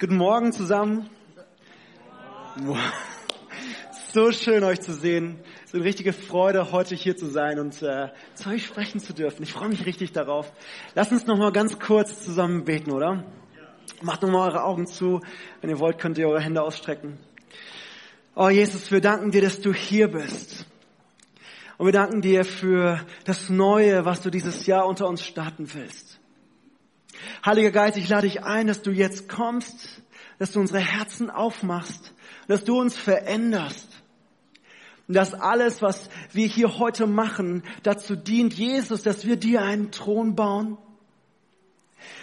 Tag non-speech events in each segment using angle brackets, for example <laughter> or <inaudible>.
Guten Morgen zusammen. So schön euch zu sehen. Es ist eine richtige Freude, heute hier zu sein und äh, zu euch sprechen zu dürfen. Ich freue mich richtig darauf. Lasst uns noch mal ganz kurz zusammen beten, oder? Macht noch mal eure Augen zu. Wenn ihr wollt, könnt ihr eure Hände ausstrecken. Oh Jesus, wir danken dir, dass du hier bist. Und wir danken dir für das Neue, was du dieses Jahr unter uns starten willst. Heiliger Geist, ich lade dich ein, dass du jetzt kommst, dass du unsere Herzen aufmachst, dass du uns veränderst. Und dass alles, was wir hier heute machen, dazu dient, Jesus, dass wir dir einen Thron bauen,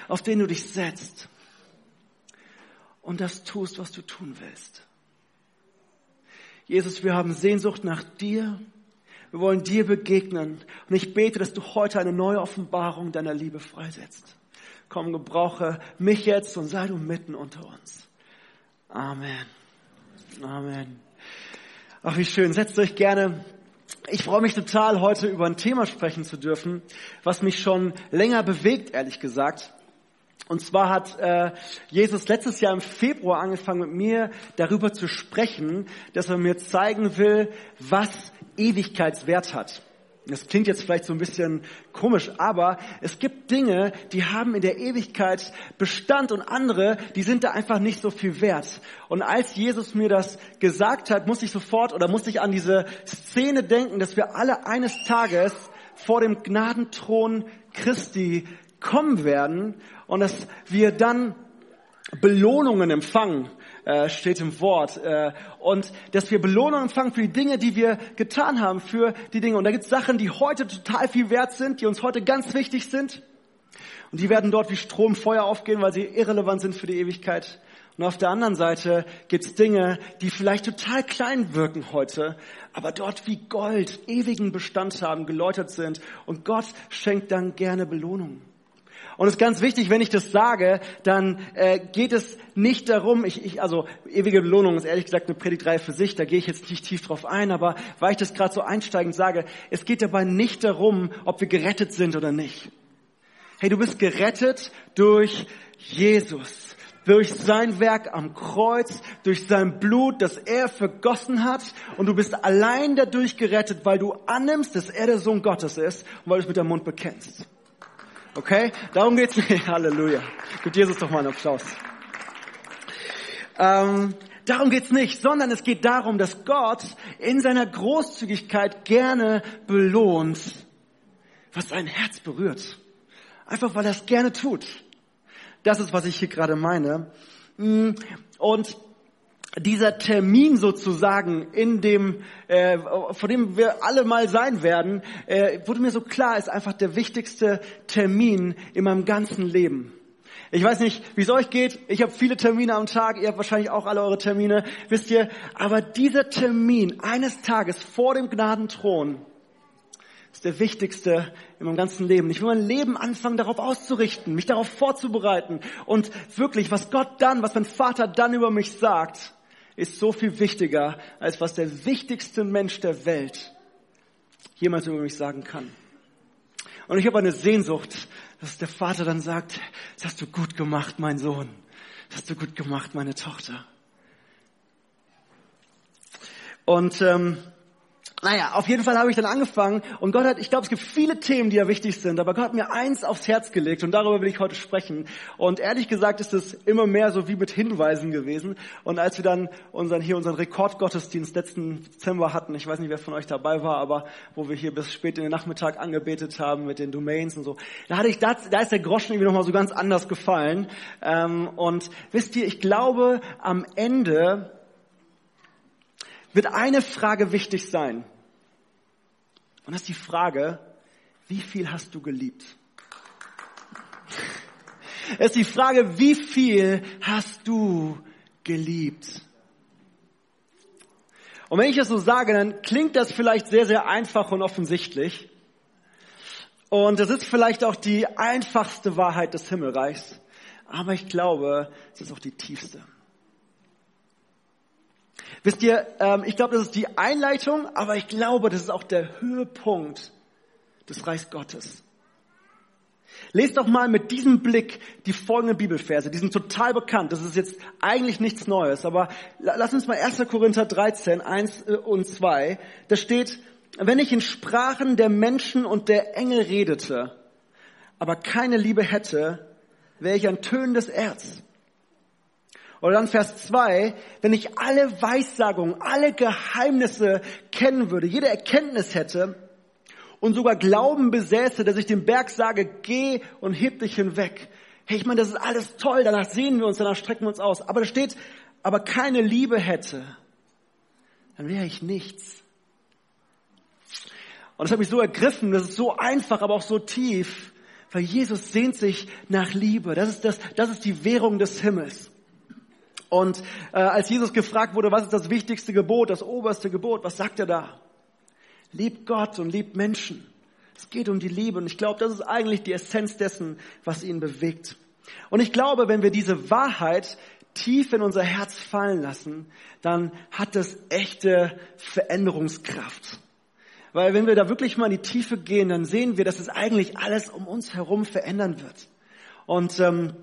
auf den du dich setzt und das tust, was du tun willst. Jesus, wir haben Sehnsucht nach dir. Wir wollen dir begegnen. Und ich bete, dass du heute eine neue Offenbarung deiner Liebe freisetzt. Komm, gebrauche mich jetzt und sei du mitten unter uns. Amen. Amen. Ach, wie schön. Setzt euch gerne. Ich freue mich total, heute über ein Thema sprechen zu dürfen, was mich schon länger bewegt, ehrlich gesagt. Und zwar hat äh, Jesus letztes Jahr im Februar angefangen mit mir darüber zu sprechen, dass er mir zeigen will, was Ewigkeitswert hat. Das klingt jetzt vielleicht so ein bisschen komisch, aber es gibt Dinge, die haben in der Ewigkeit Bestand und andere, die sind da einfach nicht so viel wert. Und als Jesus mir das gesagt hat, muss ich sofort oder muss ich an diese Szene denken, dass wir alle eines Tages vor dem Gnadenthron Christi kommen werden und dass wir dann Belohnungen empfangen äh, steht im Wort. Äh, und dass wir Belohnung empfangen für die Dinge, die wir getan haben, für die Dinge. Und da gibt es Sachen, die heute total viel wert sind, die uns heute ganz wichtig sind. Und die werden dort wie Strom Feuer aufgehen, weil sie irrelevant sind für die Ewigkeit. Und auf der anderen Seite gibt es Dinge, die vielleicht total klein wirken heute, aber dort wie Gold ewigen Bestand haben, geläutert sind. Und Gott schenkt dann gerne Belohnungen. Und es ist ganz wichtig, wenn ich das sage, dann äh, geht es nicht darum, ich, ich, also ewige Belohnung ist ehrlich gesagt eine Predigtreihe für sich, da gehe ich jetzt nicht tief drauf ein, aber weil ich das gerade so einsteigend sage, es geht dabei nicht darum, ob wir gerettet sind oder nicht. Hey, du bist gerettet durch Jesus, durch sein Werk am Kreuz, durch sein Blut, das er vergossen hat und du bist allein dadurch gerettet, weil du annimmst, dass er der Sohn Gottes ist und weil du es mit dem Mund bekennst. Okay? Darum geht's nicht. <laughs> Halleluja. Gib Jesus doch mal einen Applaus. Ähm, darum geht's nicht, sondern es geht darum, dass Gott in seiner Großzügigkeit gerne belohnt, was sein Herz berührt. Einfach weil er es gerne tut. Das ist, was ich hier gerade meine. Mm, und dieser Termin sozusagen, in dem, äh, vor dem wir alle mal sein werden, äh, wurde mir so klar, ist einfach der wichtigste Termin in meinem ganzen Leben. Ich weiß nicht, wie es euch geht. Ich habe viele Termine am Tag. Ihr habt wahrscheinlich auch alle eure Termine, wisst ihr. Aber dieser Termin eines Tages vor dem Gnadenthron ist der wichtigste in meinem ganzen Leben. Ich will mein Leben anfangen, darauf auszurichten, mich darauf vorzubereiten und wirklich, was Gott dann, was mein Vater dann über mich sagt, ist so viel wichtiger, als was der wichtigste Mensch der Welt jemals über mich sagen kann. Und ich habe eine Sehnsucht, dass der Vater dann sagt, das hast du gut gemacht, mein Sohn. Das hast du gut gemacht, meine Tochter. Und ähm, naja, auf jeden Fall habe ich dann angefangen und Gott hat, ich glaube, es gibt viele Themen, die ja wichtig sind, aber Gott hat mir eins aufs Herz gelegt und darüber will ich heute sprechen. Und ehrlich gesagt ist es immer mehr so wie mit Hinweisen gewesen. Und als wir dann unseren, hier unseren Rekordgottesdienst letzten Dezember hatten, ich weiß nicht, wer von euch dabei war, aber wo wir hier bis spät in den Nachmittag angebetet haben mit den Domains und so, da hatte ich, da, da ist der Groschen irgendwie nochmal so ganz anders gefallen. Ähm, und wisst ihr, ich glaube, am Ende wird eine Frage wichtig sein. Und das ist die Frage, wie viel hast du geliebt? <laughs> Es ist die Frage, wie viel hast du geliebt? Und wenn ich das so sage, dann klingt das vielleicht sehr, sehr einfach und offensichtlich. Und das ist vielleicht auch die einfachste Wahrheit des Himmelreichs. Aber ich glaube, es ist auch die tiefste. Wisst ihr, ähm, ich glaube, das ist die Einleitung, aber ich glaube, das ist auch der Höhepunkt des Reichs Gottes. Lest doch mal mit diesem Blick die folgenden Bibelverse. Die sind total bekannt. Das ist jetzt eigentlich nichts Neues. Aber lass uns mal 1. Korinther 13, 1 äh, und 2. Da steht, wenn ich in Sprachen der Menschen und der Engel redete, aber keine Liebe hätte, wäre ich ein tönendes Erz. Oder dann Vers 2, wenn ich alle Weissagungen, alle Geheimnisse kennen würde, jede Erkenntnis hätte und sogar Glauben besäße, dass ich dem Berg sage, geh und heb dich hinweg. Hey, ich meine, das ist alles toll, danach sehen wir uns, danach strecken wir uns aus. Aber da steht, aber keine Liebe hätte, dann wäre ich nichts. Und das hat mich so ergriffen, das ist so einfach, aber auch so tief, weil Jesus sehnt sich nach Liebe. Das ist, das, das ist die Währung des Himmels. Und äh, als Jesus gefragt wurde, was ist das wichtigste Gebot, das oberste Gebot, was sagt er da? Liebt Gott und liebt Menschen. Es geht um die Liebe und ich glaube, das ist eigentlich die Essenz dessen, was ihn bewegt. Und ich glaube, wenn wir diese Wahrheit tief in unser Herz fallen lassen, dann hat es echte Veränderungskraft. Weil wenn wir da wirklich mal in die Tiefe gehen, dann sehen wir, dass es eigentlich alles um uns herum verändern wird. Und ähm,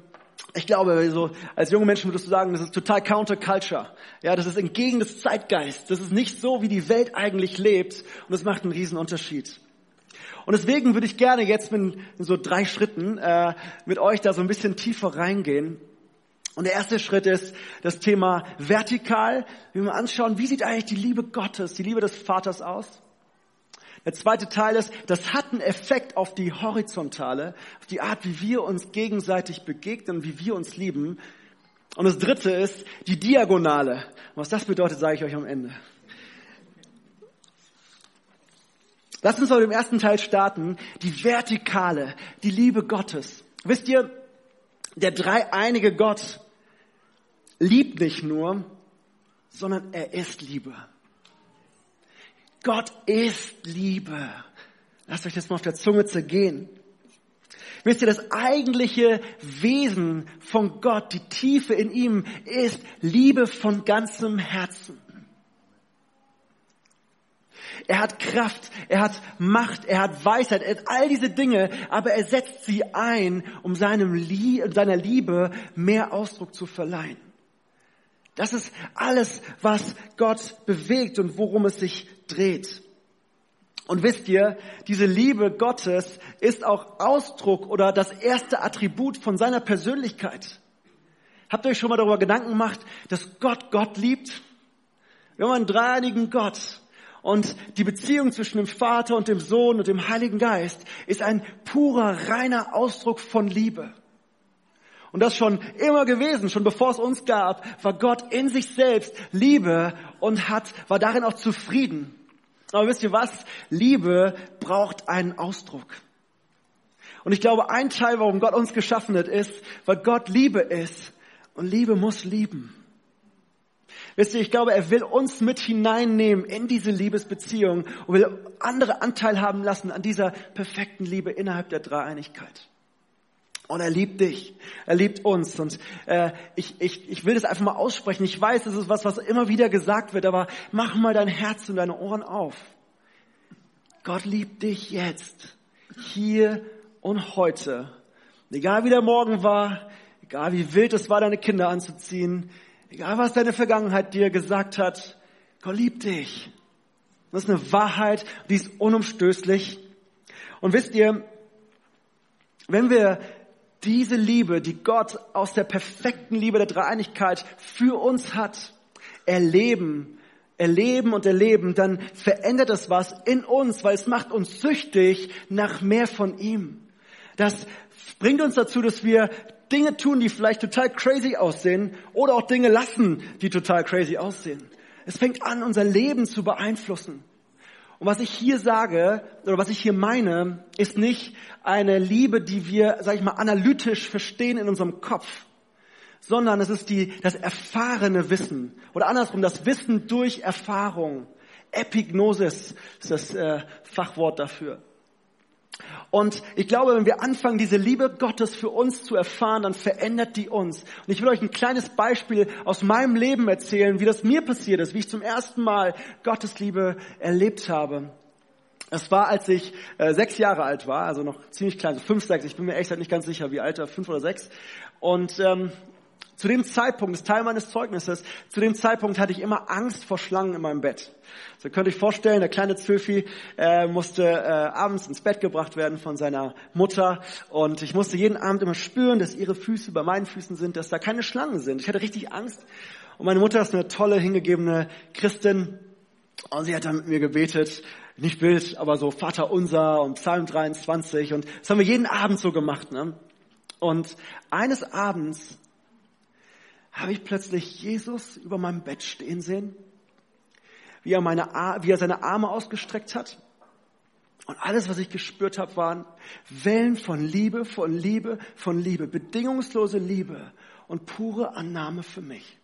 ich glaube, so als junge Menschen würdest du sagen, das ist total counterculture. Ja, das ist entgegen des Zeitgeist. Das ist nicht so, wie die Welt eigentlich lebt. Und das macht einen riesen Unterschied. Und deswegen würde ich gerne jetzt mit so drei Schritten äh, mit euch da so ein bisschen tiefer reingehen. Und der erste Schritt ist das Thema vertikal. Wir mal anschauen, wie sieht eigentlich die Liebe Gottes, die Liebe des Vaters aus? Der zweite Teil ist, das hat einen Effekt auf die horizontale, auf die Art, wie wir uns gegenseitig begegnen, wie wir uns lieben. Und das dritte ist die Diagonale. Und was das bedeutet, sage ich euch am Ende. Lass uns heute im ersten Teil starten. Die Vertikale, die Liebe Gottes. Wisst ihr, der dreieinige Gott liebt nicht nur, sondern er ist Liebe. Gott ist Liebe. Lasst euch das mal auf der Zunge zergehen. Wisst ihr, das eigentliche Wesen von Gott, die Tiefe in ihm ist Liebe von ganzem Herzen. Er hat Kraft, er hat Macht, er hat Weisheit, er hat all diese Dinge, aber er setzt sie ein, um seinem Lie seiner Liebe mehr Ausdruck zu verleihen. Das ist alles, was Gott bewegt und worum es sich dreht. Und wisst ihr, diese Liebe Gottes ist auch Ausdruck oder das erste Attribut von seiner Persönlichkeit. Habt ihr euch schon mal darüber Gedanken gemacht, dass Gott Gott liebt? Wir haben einen dreieinigen Gott. Und die Beziehung zwischen dem Vater und dem Sohn und dem Heiligen Geist ist ein purer, reiner Ausdruck von Liebe. Und das schon immer gewesen, schon bevor es uns gab, war Gott in sich selbst Liebe und hat, war darin auch zufrieden. Aber wisst ihr was? Liebe braucht einen Ausdruck. Und ich glaube, ein Teil, warum Gott uns geschaffen hat, ist, weil Gott Liebe ist. Und Liebe muss lieben. Wisst ihr, ich glaube, er will uns mit hineinnehmen in diese Liebesbeziehung und will andere Anteil haben lassen an dieser perfekten Liebe innerhalb der Dreieinigkeit. Und er liebt dich. Er liebt uns. Und äh, ich, ich, ich will das einfach mal aussprechen. Ich weiß, das ist was, was immer wieder gesagt wird, aber mach mal dein Herz und deine Ohren auf. Gott liebt dich jetzt, hier und heute. Egal wie der Morgen war, egal wie wild es war, deine Kinder anzuziehen, egal was deine Vergangenheit dir gesagt hat, Gott liebt dich. Das ist eine Wahrheit, die ist unumstößlich. Und wisst ihr, wenn wir diese Liebe, die Gott aus der perfekten Liebe der Dreieinigkeit für uns hat, erleben, erleben und erleben, dann verändert es was in uns, weil es macht uns süchtig nach mehr von ihm. Das bringt uns dazu, dass wir Dinge tun, die vielleicht total crazy aussehen oder auch Dinge lassen, die total crazy aussehen. Es fängt an, unser Leben zu beeinflussen. Und was ich hier sage, oder was ich hier meine, ist nicht eine Liebe, die wir, sag ich mal, analytisch verstehen in unserem Kopf, sondern es ist die, das erfahrene Wissen. Oder andersrum, das Wissen durch Erfahrung. Epignosis ist das äh, Fachwort dafür. Und ich glaube, wenn wir anfangen, diese Liebe Gottes für uns zu erfahren, dann verändert die uns. Und ich will euch ein kleines Beispiel aus meinem Leben erzählen, wie das mir passiert ist, wie ich zum ersten Mal Gottes Liebe erlebt habe. Das war, als ich äh, sechs Jahre alt war, also noch ziemlich klein, so fünf, sechs. Ich bin mir echt nicht ganz sicher, wie alt fünf oder sechs. Und ähm, zu dem Zeitpunkt, das ist Teil meines Zeugnisses, zu dem Zeitpunkt hatte ich immer Angst vor Schlangen in meinem Bett. So könnt ihr euch vorstellen, der kleine Zöfi äh, musste äh, abends ins Bett gebracht werden von seiner Mutter und ich musste jeden Abend immer spüren, dass ihre Füße bei meinen Füßen sind, dass da keine Schlangen sind. Ich hatte richtig Angst und meine Mutter ist eine tolle, hingegebene Christin und sie hat dann mit mir gebetet nicht Bild, aber so Vater unser und Psalm 23 und das haben wir jeden Abend so gemacht. Ne? Und eines Abends habe ich plötzlich Jesus über meinem Bett stehen sehen, wie er, meine, wie er seine Arme ausgestreckt hat. Und alles, was ich gespürt habe, waren Wellen von Liebe, von Liebe, von Liebe, bedingungslose Liebe und pure Annahme für mich.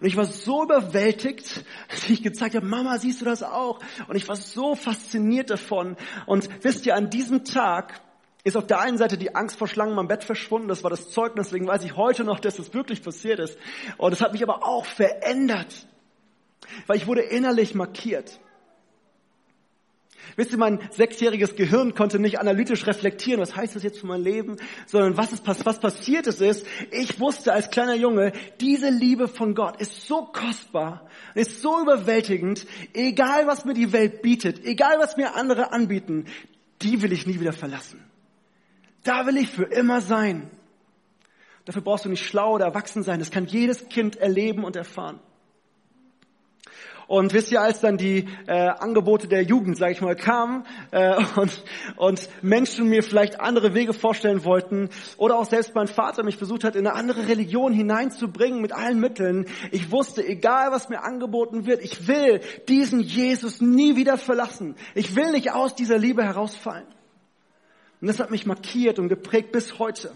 Und ich war so überwältigt, dass ich gezeigt habe, Mama, siehst du das auch? Und ich war so fasziniert davon. Und wisst ihr, an diesem Tag ist auf der einen Seite die Angst vor Schlangen am Bett verschwunden. Das war das Zeugnis, deswegen weiß ich heute noch, dass das wirklich passiert ist. Und es hat mich aber auch verändert, weil ich wurde innerlich markiert. Wisst ihr, mein sechsjähriges Gehirn konnte nicht analytisch reflektieren, was heißt das jetzt für mein Leben, sondern was, ist, was passiert ist, ist, ich wusste als kleiner Junge, diese Liebe von Gott ist so kostbar, ist so überwältigend, egal was mir die Welt bietet, egal was mir andere anbieten, die will ich nie wieder verlassen. Da will ich für immer sein. Dafür brauchst du nicht schlau oder erwachsen sein, das kann jedes Kind erleben und erfahren. Und wisst ihr, als dann die äh, Angebote der Jugend, sage ich mal, kamen äh, und, und Menschen mir vielleicht andere Wege vorstellen wollten oder auch selbst mein Vater mich versucht hat, in eine andere Religion hineinzubringen mit allen Mitteln, ich wusste, egal was mir angeboten wird, ich will diesen Jesus nie wieder verlassen. Ich will nicht aus dieser Liebe herausfallen. Und das hat mich markiert und geprägt bis heute.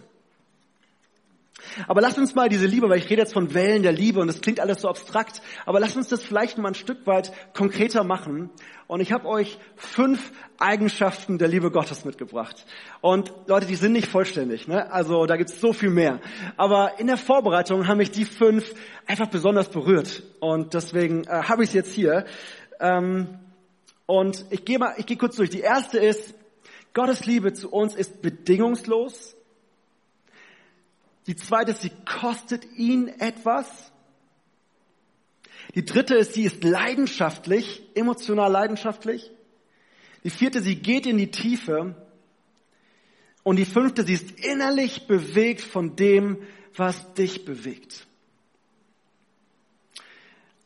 Aber lass uns mal diese Liebe, weil ich rede jetzt von Wellen der Liebe und das klingt alles so abstrakt, aber lass uns das vielleicht mal ein Stück weit konkreter machen. Und ich habe euch fünf Eigenschaften der Liebe Gottes mitgebracht. Und Leute, die sind nicht vollständig, ne? also da gibt's so viel mehr. Aber in der Vorbereitung haben mich die fünf einfach besonders berührt. Und deswegen äh, habe ich es jetzt hier. Ähm, und ich gehe mal, ich gehe kurz durch. Die erste ist, Gottes Liebe zu uns ist bedingungslos die zweite ist, sie kostet ihn etwas. Die dritte ist, sie ist leidenschaftlich, emotional leidenschaftlich. Die vierte, sie geht in die Tiefe. Und die fünfte, sie ist innerlich bewegt von dem, was dich bewegt.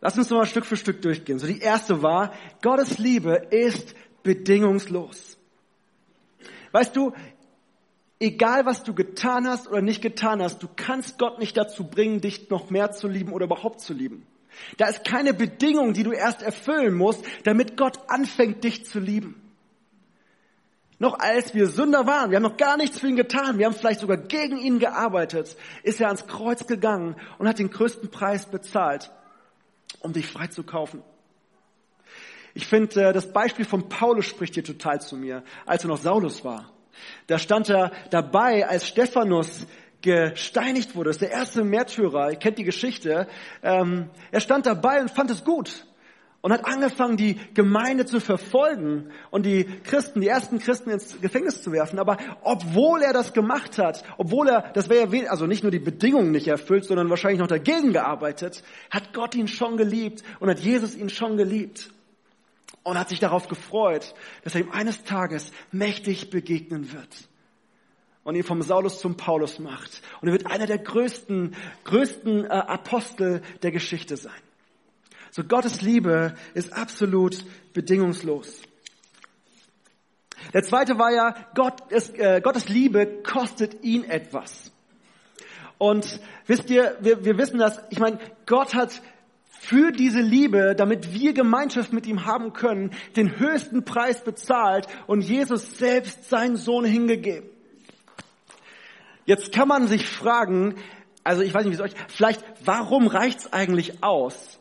Lass uns nochmal Stück für Stück durchgehen. So die erste war, Gottes Liebe ist bedingungslos. Weißt du, egal was du getan hast oder nicht getan hast, du kannst Gott nicht dazu bringen, dich noch mehr zu lieben oder überhaupt zu lieben. Da ist keine Bedingung, die du erst erfüllen musst, damit Gott anfängt, dich zu lieben. Noch als wir Sünder waren, wir haben noch gar nichts für ihn getan, wir haben vielleicht sogar gegen ihn gearbeitet, ist er ans Kreuz gegangen und hat den größten Preis bezahlt, um dich frei zu kaufen. Ich finde, äh, das Beispiel von Paulus spricht hier total zu mir, als er noch Saulus war. Da stand er dabei, als Stephanus gesteinigt wurde. Das ist der erste Märtyrer, ihr kennt die Geschichte. Ähm, er stand dabei und fand es gut und hat angefangen, die Gemeinde zu verfolgen und die Christen, die ersten Christen ins Gefängnis zu werfen. Aber obwohl er das gemacht hat, obwohl er, das wäre ja also nicht nur die Bedingungen nicht erfüllt, sondern wahrscheinlich noch dagegen gearbeitet, hat Gott ihn schon geliebt und hat Jesus ihn schon geliebt und hat sich darauf gefreut, dass er ihm eines Tages mächtig begegnen wird und ihn vom Saulus zum Paulus macht. Und er wird einer der größten, größten äh, Apostel der Geschichte sein. So Gottes Liebe ist absolut bedingungslos. Der zweite war ja, Gott ist, äh, Gottes Liebe kostet ihn etwas. Und wisst ihr, wir, wir wissen das, ich meine, Gott hat für diese Liebe, damit wir Gemeinschaft mit ihm haben können, den höchsten Preis bezahlt und Jesus selbst seinen Sohn hingegeben. Jetzt kann man sich fragen, also ich weiß nicht, wie es euch, vielleicht, warum reicht's eigentlich aus,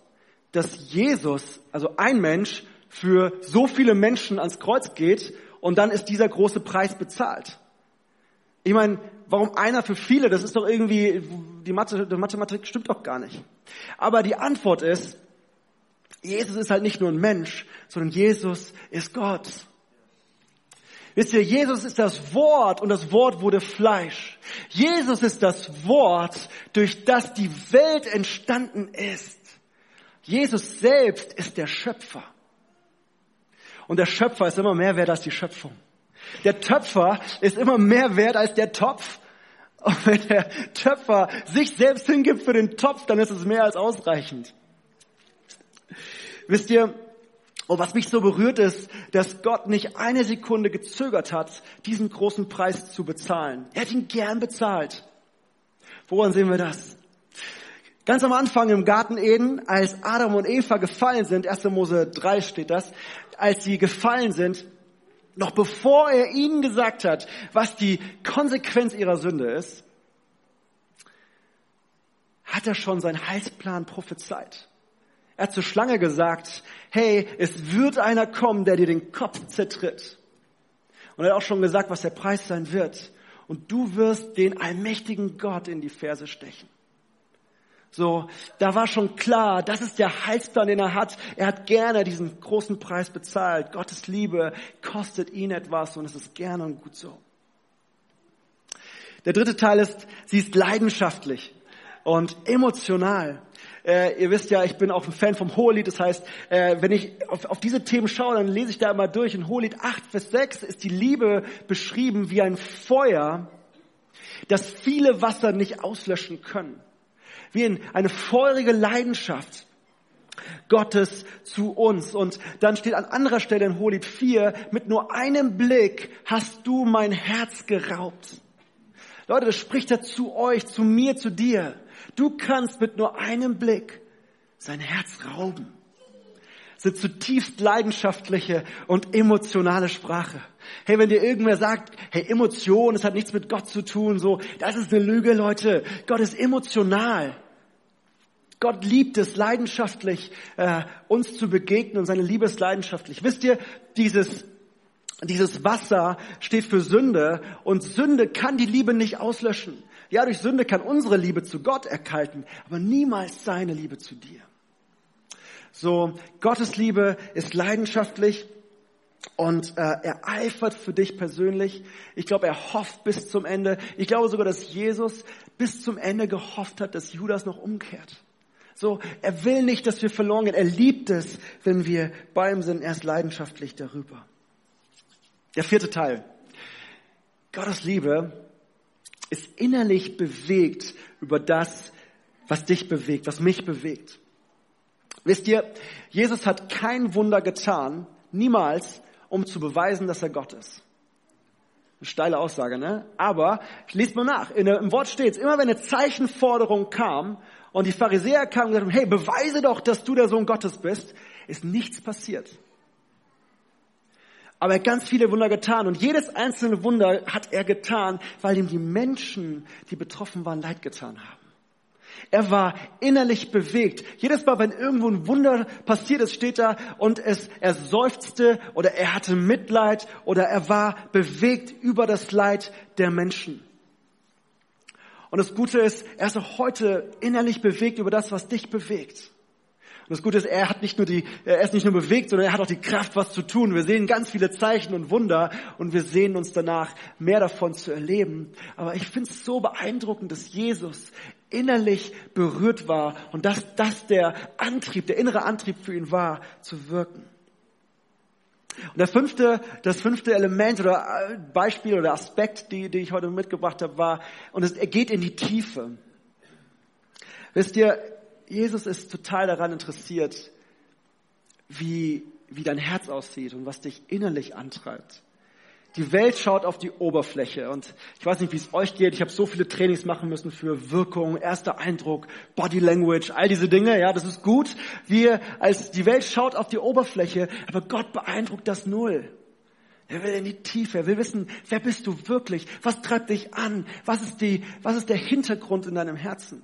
dass Jesus, also ein Mensch, für so viele Menschen ans Kreuz geht und dann ist dieser große Preis bezahlt? Ich meine, warum einer für viele? Das ist doch irgendwie, die, Mathe, die Mathematik stimmt doch gar nicht. Aber die Antwort ist, Jesus ist halt nicht nur ein Mensch, sondern Jesus ist Gott. Wisst ihr, Jesus ist das Wort und das Wort wurde Fleisch. Jesus ist das Wort, durch das die Welt entstanden ist. Jesus selbst ist der Schöpfer. Und der Schöpfer ist immer mehr wert als die Schöpfung. Der Töpfer ist immer mehr wert als der Topf. Und wenn der Töpfer sich selbst hingibt für den Topf, dann ist es mehr als ausreichend. Wisst ihr, und was mich so berührt ist, dass Gott nicht eine Sekunde gezögert hat, diesen großen Preis zu bezahlen. Er hat ihn gern bezahlt. Woran sehen wir das? Ganz am Anfang im Garten Eden, als Adam und Eva gefallen sind, 1. Mose 3 steht das, als sie gefallen sind, noch bevor er ihnen gesagt hat, was die Konsequenz ihrer Sünde ist, hat er schon seinen Heilsplan prophezeit. Er hat zur Schlange gesagt, hey, es wird einer kommen, der dir den Kopf zertritt. Und er hat auch schon gesagt, was der Preis sein wird. Und du wirst den allmächtigen Gott in die Ferse stechen. So, da war schon klar, das ist der Heilsplan, den er hat. Er hat gerne diesen großen Preis bezahlt. Gottes Liebe kostet ihn etwas und es ist gerne und gut so. Der dritte Teil ist, sie ist leidenschaftlich und emotional. Äh, ihr wisst ja, ich bin auch ein Fan vom Hohelied. Das heißt, äh, wenn ich auf, auf diese Themen schaue, dann lese ich da immer durch. In Hohelied 8, Vers 6 ist die Liebe beschrieben wie ein Feuer, das viele Wasser nicht auslöschen können wie in eine feurige Leidenschaft Gottes zu uns. Und dann steht an anderer Stelle in Holit 4, mit nur einem Blick hast du mein Herz geraubt. Leute, das spricht er zu euch, zu mir, zu dir. Du kannst mit nur einem Blick sein Herz rauben. Eine zutiefst leidenschaftliche und emotionale Sprache. Hey, wenn dir irgendwer sagt, hey, Emotion, es hat nichts mit Gott zu tun, so, das ist eine Lüge, Leute. Gott ist emotional. Gott liebt es leidenschaftlich, äh, uns zu begegnen und seine Liebe ist leidenschaftlich. Wisst ihr, dieses, dieses Wasser steht für Sünde und Sünde kann die Liebe nicht auslöschen. Ja, durch Sünde kann unsere Liebe zu Gott erkalten, aber niemals seine Liebe zu dir. So, Gottes Liebe ist leidenschaftlich und äh, er eifert für dich persönlich. Ich glaube, er hofft bis zum Ende. Ich glaube sogar, dass Jesus bis zum Ende gehofft hat, dass Judas noch umkehrt. So, er will nicht, dass wir verloren gehen. Er liebt es, wenn wir bei ihm sind. Er ist leidenschaftlich darüber. Der vierte Teil. Gottes Liebe ist innerlich bewegt über das, was dich bewegt, was mich bewegt. Wisst ihr, Jesus hat kein Wunder getan, niemals, um zu beweisen, dass er Gott ist. Eine steile Aussage, ne? Aber, lest mal nach, in, im Wort steht immer wenn eine Zeichenforderung kam, und die Pharisäer kamen und gesagt, hey, beweise doch, dass du der Sohn Gottes bist, ist nichts passiert. Aber er hat ganz viele Wunder getan und jedes einzelne Wunder hat er getan, weil ihm die Menschen, die betroffen waren, leid getan haben. Er war innerlich bewegt. Jedes Mal, wenn irgendwo ein Wunder passiert ist, steht da und es, er seufzte oder er hatte Mitleid oder er war bewegt über das Leid der Menschen. Und das Gute ist, er ist auch heute innerlich bewegt über das, was dich bewegt. Und das Gute ist, er hat nicht nur die, er ist nicht nur bewegt, sondern er hat auch die Kraft, was zu tun. Wir sehen ganz viele Zeichen und Wunder und wir sehen uns danach, mehr davon zu erleben. Aber ich finde es so beeindruckend, dass Jesus innerlich berührt war und dass das der Antrieb, der innere Antrieb für ihn war, zu wirken. Und der fünfte, das fünfte Element oder äh, Beispiel oder Aspekt, die, die ich heute mitgebracht habe, war, und es, geht in die Tiefe. Wisst ihr, Jesus ist total daran interessiert, wie, wie dein Herz aussieht und was dich innerlich antreibt. Die Welt schaut auf die Oberfläche und ich weiß nicht, wie es euch geht. Ich habe so viele Trainings machen müssen für Wirkung, erster Eindruck, Body Language, all diese Dinge. Ja, das ist gut. Wir als die Welt schaut auf die Oberfläche, aber Gott beeindruckt das null. Er will in die Tiefe. Er will wissen, wer bist du wirklich? Was treibt dich an? Was ist die, was ist der Hintergrund in deinem Herzen?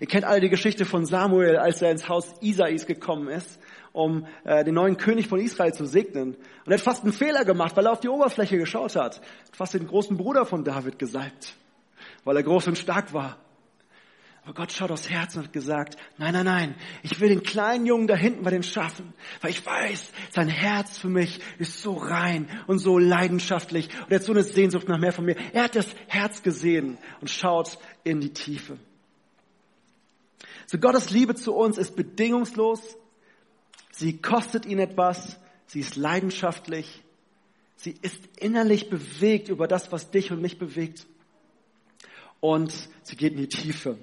Ihr kennt alle die Geschichte von Samuel, als er ins Haus Isais gekommen ist um äh, den neuen König von Israel zu segnen. Und er hat fast einen Fehler gemacht, weil er auf die Oberfläche geschaut hat. Hat fast den großen Bruder von David gesalbt, weil er groß und stark war. Aber Gott schaut aufs Herz und hat gesagt, nein, nein, nein, ich will den kleinen Jungen da hinten bei den Schafen, weil ich weiß, sein Herz für mich ist so rein und so leidenschaftlich und er hat so eine Sehnsucht nach mehr von mir. Er hat das Herz gesehen und schaut in die Tiefe. So Gottes Liebe zu uns ist bedingungslos, sie kostet ihn etwas, sie ist leidenschaftlich, sie ist innerlich bewegt über das, was dich und mich bewegt und sie geht in die Tiefe.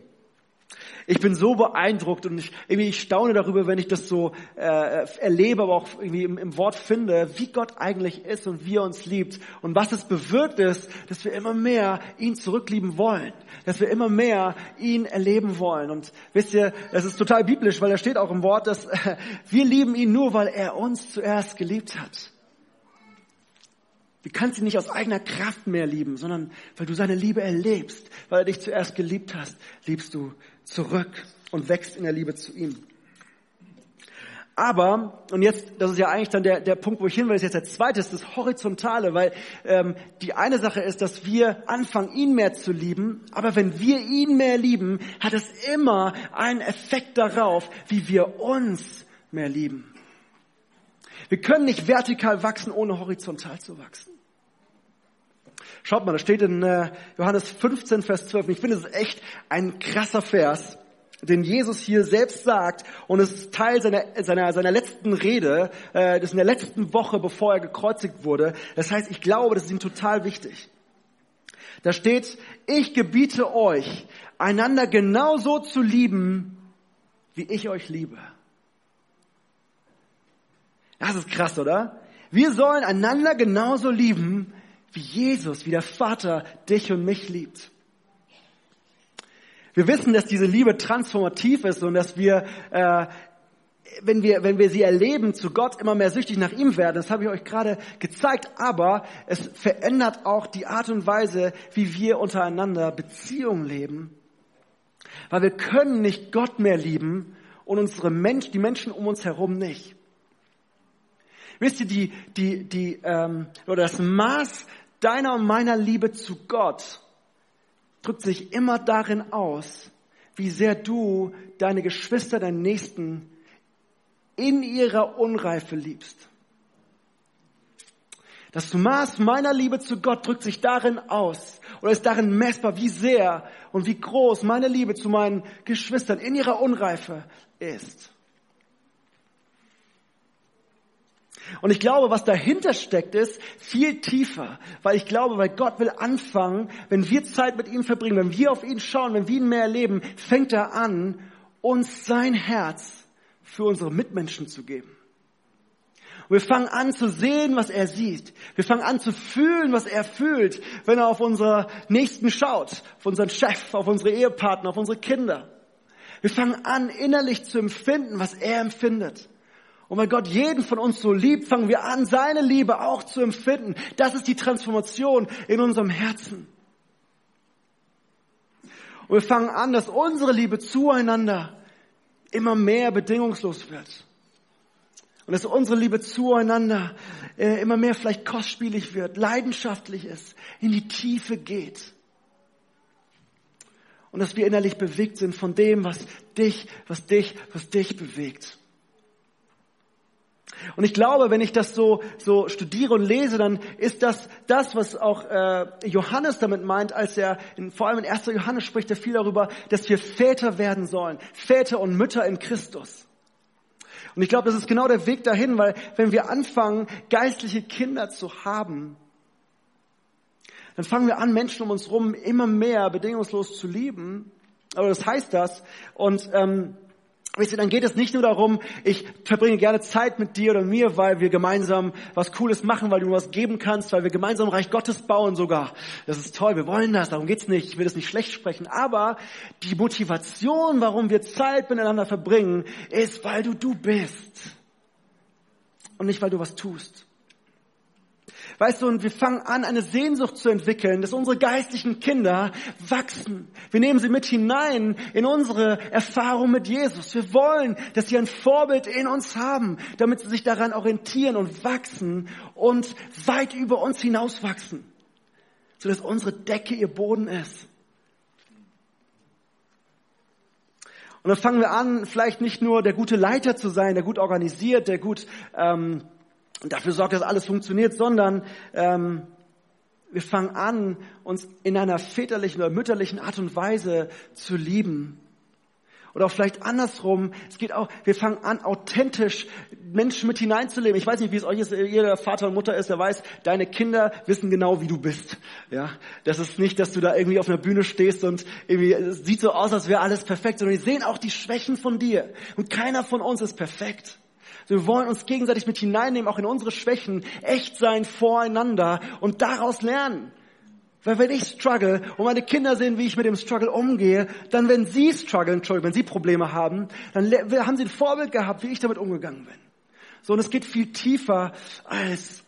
Ich bin so beeindruckt und ich, irgendwie ich staune darüber, wenn ich das so äh, erlebe, aber auch irgendwie im, im Wort finde, wie Gott eigentlich ist und wie er uns liebt und was es bewirkt ist, dass wir immer mehr ihn zurücklieben wollen, dass wir immer mehr ihn erleben wollen. Und wisst ihr, das ist total biblisch, weil da steht auch im Wort, dass äh, wir lieben ihn nur, weil er uns zuerst geliebt hat. Du kannst ihn nicht aus eigener Kraft mehr lieben, sondern weil du seine Liebe erlebst, weil er dich zuerst geliebt hast, liebst du zurück und wächst in der Liebe zu ihm. Aber, und jetzt, das ist ja eigentlich dann der, der Punkt, wo ich hin will, ist jetzt der zweite, ist das Horizontale, weil ähm, die eine Sache ist, dass wir anfangen, ihn mehr zu lieben, aber wenn wir ihn mehr lieben, hat es immer einen Effekt darauf, wie wir uns mehr lieben. Wir können nicht vertikal wachsen, ohne horizontal zu wachsen. Schaut mal, da steht in äh, Johannes 15, Vers 12. Und ich finde, es ist echt ein krasser Vers, den Jesus hier selbst sagt. Und es ist Teil seiner, seiner, seiner letzten Rede. Äh, das in der letzten Woche, bevor er gekreuzigt wurde. Das heißt, ich glaube, das ist ihm total wichtig. Da steht, ich gebiete euch, einander genauso zu lieben, wie ich euch liebe. Das ist krass, oder? Wir sollen einander genauso lieben, wie Jesus, wie der Vater dich und mich liebt. Wir wissen, dass diese Liebe transformativ ist und dass wir, äh, wenn wir, wenn wir sie erleben, zu Gott immer mehr süchtig nach ihm werden. Das habe ich euch gerade gezeigt. Aber es verändert auch die Art und Weise, wie wir untereinander Beziehungen leben. Weil wir können nicht Gott mehr lieben und unsere Mensch, die Menschen um uns herum nicht. Wisst ihr, die, die, die, ähm, oder das Maß deiner und meiner Liebe zu Gott drückt sich immer darin aus, wie sehr du deine Geschwister, deinen Nächsten in ihrer Unreife liebst. Das Maß meiner Liebe zu Gott drückt sich darin aus oder ist darin messbar, wie sehr und wie groß meine Liebe zu meinen Geschwistern in ihrer Unreife ist. Und ich glaube, was dahinter steckt, ist viel tiefer, weil ich glaube, weil Gott will anfangen, wenn wir Zeit mit ihm verbringen, wenn wir auf ihn schauen, wenn wir ihn mehr erleben, fängt er an, uns sein Herz für unsere Mitmenschen zu geben. Und wir fangen an zu sehen, was er sieht. Wir fangen an zu fühlen, was er fühlt, wenn er auf unsere Nächsten schaut, auf unseren Chef, auf unsere Ehepartner, auf unsere Kinder. Wir fangen an, innerlich zu empfinden, was er empfindet. Und weil Gott jeden von uns so liebt, fangen wir an, seine Liebe auch zu empfinden. Das ist die Transformation in unserem Herzen. Und wir fangen an, dass unsere Liebe zueinander immer mehr bedingungslos wird. Und dass unsere Liebe zueinander äh, immer mehr vielleicht kostspielig wird, leidenschaftlich ist, in die Tiefe geht. Und dass wir innerlich bewegt sind von dem, was dich, was dich, was dich bewegt. Und ich glaube, wenn ich das so, so studiere und lese, dann ist das das, was auch äh, Johannes damit meint, als er, in, vor allem in 1. Johannes spricht er viel darüber, dass wir Väter werden sollen. Väter und Mütter in Christus. Und ich glaube, das ist genau der Weg dahin, weil wenn wir anfangen, geistliche Kinder zu haben, dann fangen wir an, Menschen um uns herum immer mehr bedingungslos zu lieben. Aber das heißt das. Und ähm, Wisst ihr, dann geht es nicht nur darum, ich verbringe gerne Zeit mit dir oder mir, weil wir gemeinsam was Cooles machen, weil du was geben kannst, weil wir gemeinsam Reich Gottes bauen sogar. Das ist toll, wir wollen das, darum geht's nicht, ich will das nicht schlecht sprechen. Aber die Motivation, warum wir Zeit miteinander verbringen, ist, weil du du bist. Und nicht, weil du was tust. Weißt du, und wir fangen an, eine Sehnsucht zu entwickeln, dass unsere geistlichen Kinder wachsen. Wir nehmen sie mit hinein in unsere Erfahrung mit Jesus. Wir wollen, dass sie ein Vorbild in uns haben, damit sie sich daran orientieren und wachsen und weit über uns hinauswachsen, sodass unsere Decke ihr Boden ist. Und dann fangen wir an, vielleicht nicht nur der gute Leiter zu sein, der gut organisiert, der gut ähm, dafür sorgt, dass alles funktioniert, sondern ähm, wir fangen an, uns in einer väterlichen oder mütterlichen Art und Weise zu lieben. Oder auch vielleicht andersrum. Es geht auch, wir fangen an, authentisch Menschen mit hineinzuleben. Ich weiß nicht, wie es euch ist, jeder Vater und Mutter ist, der weiß, deine Kinder wissen genau, wie du bist. Ja, das ist nicht, dass du da irgendwie auf einer Bühne stehst und irgendwie, es sieht so aus, als wäre alles perfekt, sondern die sehen auch die Schwächen von dir. Und keiner von uns ist perfekt. Wir wollen uns gegenseitig mit hineinnehmen, auch in unsere Schwächen, echt sein voreinander und daraus lernen. Weil wenn ich struggle und meine Kinder sehen, wie ich mit dem Struggle umgehe, dann wenn sie strugglen, Entschuldigung, wenn sie Probleme haben, dann haben sie ein Vorbild gehabt, wie ich damit umgegangen bin. So, und es geht viel tiefer als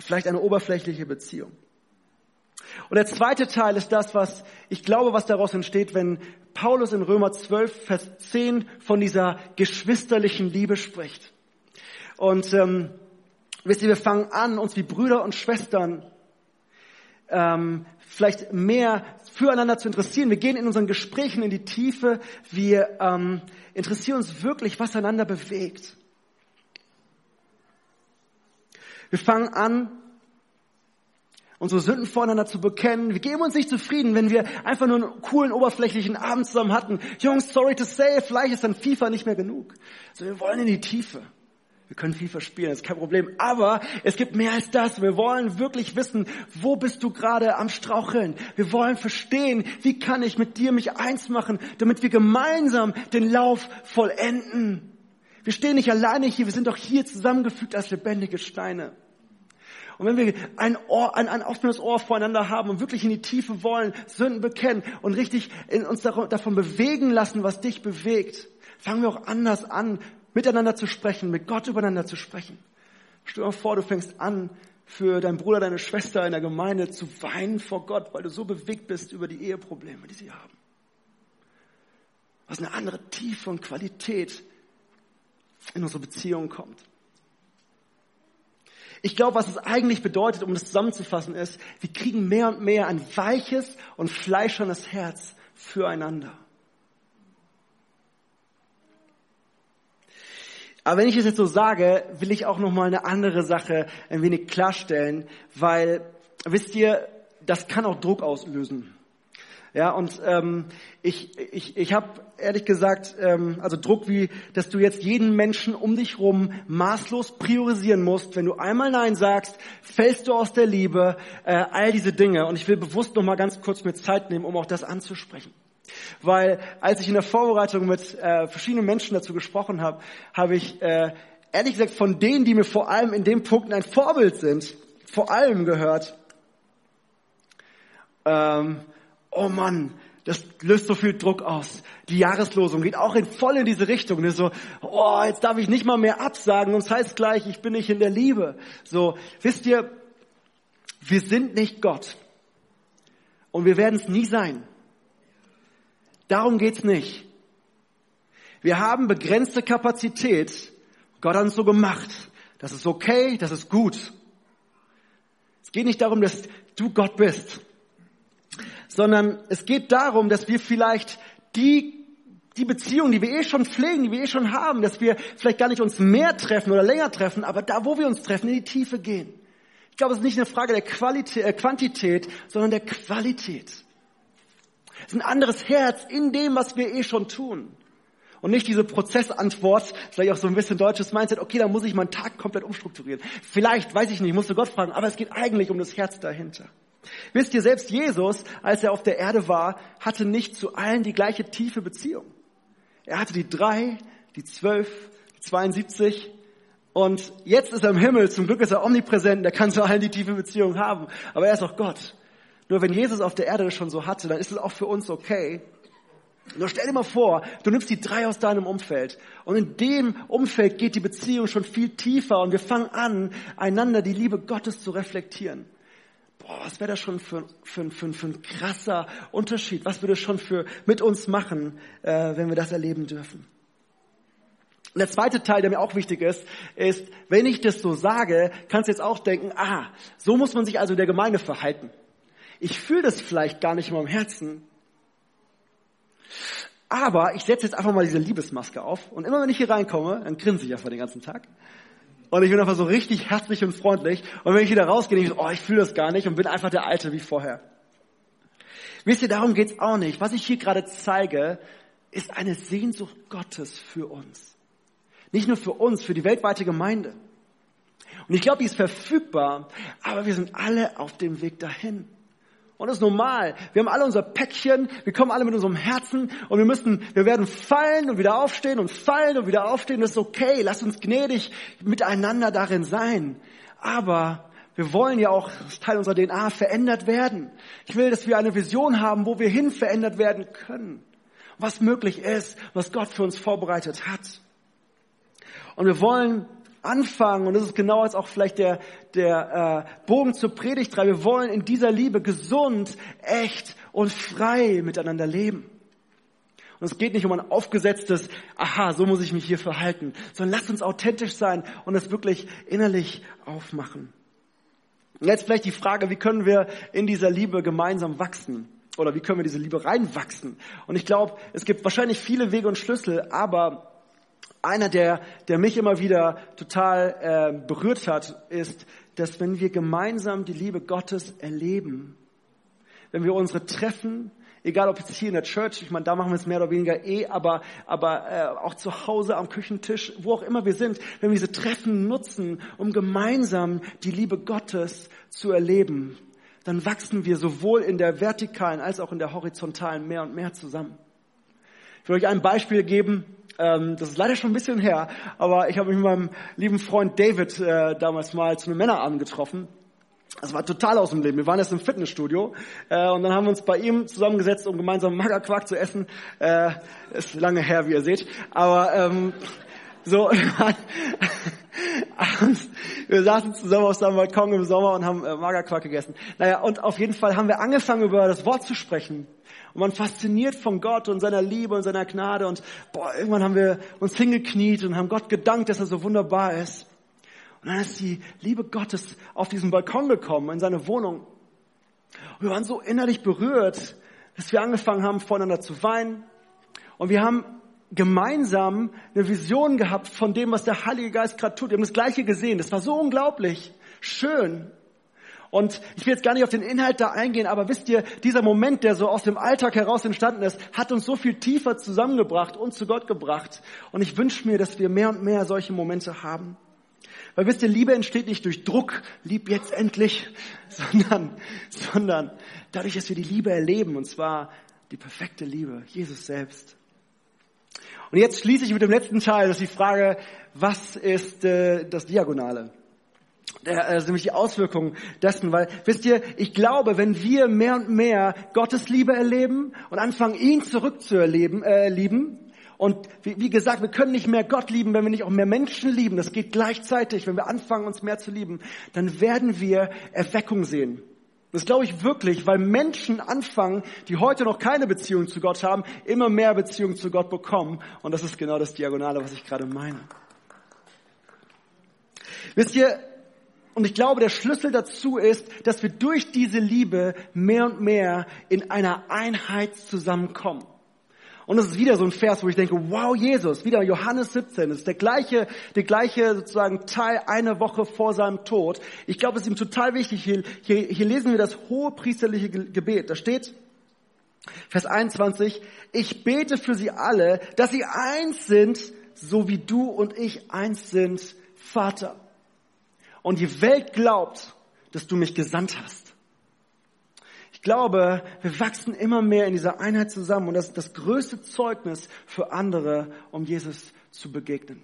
vielleicht eine oberflächliche Beziehung. Und der zweite Teil ist das, was ich glaube, was daraus entsteht, wenn Paulus in Römer 12, Vers 10 von dieser geschwisterlichen Liebe spricht. Und ähm, wisst ihr, wir fangen an, uns wie Brüder und Schwestern ähm, vielleicht mehr füreinander zu interessieren. Wir gehen in unseren Gesprächen in die Tiefe. Wir ähm, interessieren uns wirklich, was einander bewegt. Wir fangen an, unsere Sünden voreinander zu bekennen. Wir geben uns nicht zufrieden, wenn wir einfach nur einen coolen, oberflächlichen Abend zusammen hatten. Jungs, sorry to say, vielleicht ist dann FIFA nicht mehr genug. Also wir wollen in die Tiefe. Wir können FIFA spielen, das ist kein Problem. Aber es gibt mehr als das. Wir wollen wirklich wissen, wo bist du gerade am Straucheln? Wir wollen verstehen, wie kann ich mit dir mich eins machen, damit wir gemeinsam den Lauf vollenden. Wir stehen nicht alleine hier, wir sind doch hier zusammengefügt als lebendige Steine. Und wenn wir ein, Ohr, ein, ein offenes Ohr voreinander haben und wirklich in die Tiefe wollen, Sünden bekennen und richtig uns davon bewegen lassen, was dich bewegt, fangen wir auch anders an, miteinander zu sprechen, mit Gott übereinander zu sprechen. Stell dir mal vor, du fängst an, für deinen Bruder, deine Schwester in der Gemeinde zu weinen vor Gott, weil du so bewegt bist über die Eheprobleme, die sie haben. Was eine andere Tiefe und Qualität in unsere Beziehung kommt. Ich glaube, was es eigentlich bedeutet, um das zusammenzufassen, ist, wir kriegen mehr und mehr ein weiches und fleischernes Herz füreinander. Aber wenn ich es jetzt so sage, will ich auch noch mal eine andere Sache ein wenig klarstellen, weil wisst ihr, das kann auch Druck auslösen. Ja, und ähm, ich, ich, ich habe ehrlich gesagt, ähm, also Druck wie, dass du jetzt jeden Menschen um dich rum maßlos priorisieren musst. Wenn du einmal Nein sagst, fällst du aus der Liebe, äh, all diese Dinge. Und ich will bewusst noch mal ganz kurz mir Zeit nehmen, um auch das anzusprechen. Weil als ich in der Vorbereitung mit äh, verschiedenen Menschen dazu gesprochen habe, habe ich äh, ehrlich gesagt von denen, die mir vor allem in dem Punkt ein Vorbild sind, vor allem gehört, ähm, oh Mann, das löst so viel Druck aus. Die Jahreslosung geht auch in, voll in diese Richtung. Ne? So, oh, jetzt darf ich nicht mal mehr absagen und es heißt gleich, ich bin nicht in der Liebe. So, wisst ihr, wir sind nicht Gott. Und wir werden es nie sein. Darum geht's nicht. Wir haben begrenzte Kapazität. Gott hat uns so gemacht. Das ist okay, das ist gut. Es geht nicht darum, dass du Gott bist sondern es geht darum, dass wir vielleicht die, die Beziehung, die wir eh schon pflegen, die wir eh schon haben, dass wir vielleicht gar nicht uns mehr treffen oder länger treffen, aber da, wo wir uns treffen, in die Tiefe gehen. Ich glaube, es ist nicht eine Frage der Qualität, äh, Quantität, sondern der Qualität. Es ist ein anderes Herz in dem, was wir eh schon tun. Und nicht diese Prozessantwort, vielleicht auch so ein bisschen deutsches Mindset, okay, dann muss ich meinen Tag komplett umstrukturieren. Vielleicht, weiß ich nicht, musst du Gott fragen, aber es geht eigentlich um das Herz dahinter. Wisst ihr, selbst Jesus, als er auf der Erde war, hatte nicht zu allen die gleiche tiefe Beziehung. Er hatte die drei, die zwölf, die 72 und jetzt ist er im Himmel. Zum Glück ist er omnipräsent, der kann zu allen die tiefe Beziehung haben. Aber er ist auch Gott. Nur wenn Jesus auf der Erde das schon so hatte, dann ist es auch für uns okay. Nur stell dir mal vor, du nimmst die drei aus deinem Umfeld und in dem Umfeld geht die Beziehung schon viel tiefer und wir fangen an, einander die Liebe Gottes zu reflektieren boah, was wäre das schon für, für, für, für ein krasser Unterschied? Was würde es schon für mit uns machen, äh, wenn wir das erleben dürfen? Und der zweite Teil, der mir auch wichtig ist, ist, wenn ich das so sage, kannst du jetzt auch denken, ah, so muss man sich also der Gemeinde verhalten. Ich fühle das vielleicht gar nicht in meinem Herzen, Aber ich setze jetzt einfach mal diese Liebesmaske auf und immer wenn ich hier reinkomme, dann grinse ich einfach den ganzen Tag. Und ich bin einfach so richtig herzlich und freundlich. Und wenn ich wieder rausgehe, denke ich oh, ich fühle das gar nicht und bin einfach der Alte wie vorher. Wisst ihr, darum geht's auch nicht. Was ich hier gerade zeige, ist eine Sehnsucht Gottes für uns. Nicht nur für uns, für die weltweite Gemeinde. Und ich glaube, die ist verfügbar, aber wir sind alle auf dem Weg dahin. Und das ist normal. Wir haben alle unser Päckchen, wir kommen alle mit unserem Herzen und wir müssen, wir werden fallen und wieder aufstehen und fallen und wieder aufstehen. Das ist okay. Lass uns gnädig miteinander darin sein. Aber wir wollen ja auch, ist Teil unserer DNA, verändert werden. Ich will, dass wir eine Vision haben, wo wir hin verändert werden können. Was möglich ist, was Gott für uns vorbereitet hat. Und wir wollen anfangen, und das ist genau jetzt auch vielleicht der, der äh, Bogen zur Predigt Wir wollen in dieser Liebe gesund, echt und frei miteinander leben. Und es geht nicht um ein aufgesetztes, aha, so muss ich mich hier verhalten, sondern lasst uns authentisch sein und es wirklich innerlich aufmachen. Und jetzt vielleicht die Frage, wie können wir in dieser Liebe gemeinsam wachsen? Oder wie können wir diese Liebe reinwachsen? Und ich glaube, es gibt wahrscheinlich viele Wege und Schlüssel, aber einer, der, der mich immer wieder total äh, berührt hat, ist, dass wenn wir gemeinsam die Liebe Gottes erleben, wenn wir unsere Treffen, egal ob jetzt hier in der Church, ich meine, da machen wir es mehr oder weniger eh, aber, aber äh, auch zu Hause am Küchentisch, wo auch immer wir sind, wenn wir diese Treffen nutzen, um gemeinsam die Liebe Gottes zu erleben, dann wachsen wir sowohl in der vertikalen als auch in der horizontalen mehr und mehr zusammen. Ich will euch ein Beispiel geben. Ähm, das ist leider schon ein bisschen her, aber ich habe mich mit meinem lieben Freund David äh, damals mal zu einem Männerabend getroffen. Das war total aus dem Leben. Wir waren jetzt im Fitnessstudio äh, und dann haben wir uns bei ihm zusammengesetzt, um gemeinsam Magerquark zu essen. Äh, ist lange her, wie ihr seht. Aber ähm, so, <laughs> abends, wir saßen zusammen auf seinem Balkon im Sommer und haben äh, Magerquark gegessen. Naja, und auf jeden Fall haben wir angefangen, über das Wort zu sprechen. Und man fasziniert von Gott und seiner Liebe und seiner Gnade. Und boah, irgendwann haben wir uns hingekniet und haben Gott gedankt, dass er so wunderbar ist. Und dann ist die Liebe Gottes auf diesen Balkon gekommen, in seine Wohnung. Und wir waren so innerlich berührt, dass wir angefangen haben, voneinander zu weinen. Und wir haben gemeinsam eine Vision gehabt von dem, was der Heilige Geist gerade tut. Wir haben das Gleiche gesehen. Das war so unglaublich schön. Und ich will jetzt gar nicht auf den Inhalt da eingehen, aber wisst ihr, dieser Moment, der so aus dem Alltag heraus entstanden ist, hat uns so viel tiefer zusammengebracht und zu Gott gebracht. Und ich wünsche mir, dass wir mehr und mehr solche Momente haben. Weil wisst ihr, Liebe entsteht nicht durch Druck, lieb jetzt endlich, <laughs> sondern, sondern dadurch, dass wir die Liebe erleben, und zwar die perfekte Liebe, Jesus selbst. Und jetzt schließe ich mit dem letzten Teil, das ist die Frage, was ist äh, das Diagonale? Der, äh, nämlich die Auswirkungen dessen, weil wisst ihr, ich glaube, wenn wir mehr und mehr Gottes Liebe erleben und anfangen, ihn zurückzuerleben, äh, lieben, und wie, wie gesagt, wir können nicht mehr Gott lieben, wenn wir nicht auch mehr Menschen lieben. Das geht gleichzeitig. Wenn wir anfangen, uns mehr zu lieben, dann werden wir Erweckung sehen. Das glaube ich wirklich, weil Menschen anfangen, die heute noch keine Beziehung zu Gott haben, immer mehr Beziehung zu Gott bekommen. Und das ist genau das Diagonale, was ich gerade meine. Wisst ihr, und ich glaube, der Schlüssel dazu ist, dass wir durch diese Liebe mehr und mehr in einer Einheit zusammenkommen. Und das ist wieder so ein Vers, wo ich denke, wow, Jesus, wieder Johannes 17, das ist der gleiche, der gleiche sozusagen Teil eine Woche vor seinem Tod. Ich glaube, es ist ihm total wichtig. Hier, hier, hier lesen wir das hohe priesterliche Gebet. Da steht, Vers 21, ich bete für sie alle, dass sie eins sind, so wie du und ich eins sind, Vater. Und die Welt glaubt, dass du mich gesandt hast. Ich glaube, wir wachsen immer mehr in dieser Einheit zusammen und das ist das größte Zeugnis für andere, um Jesus zu begegnen.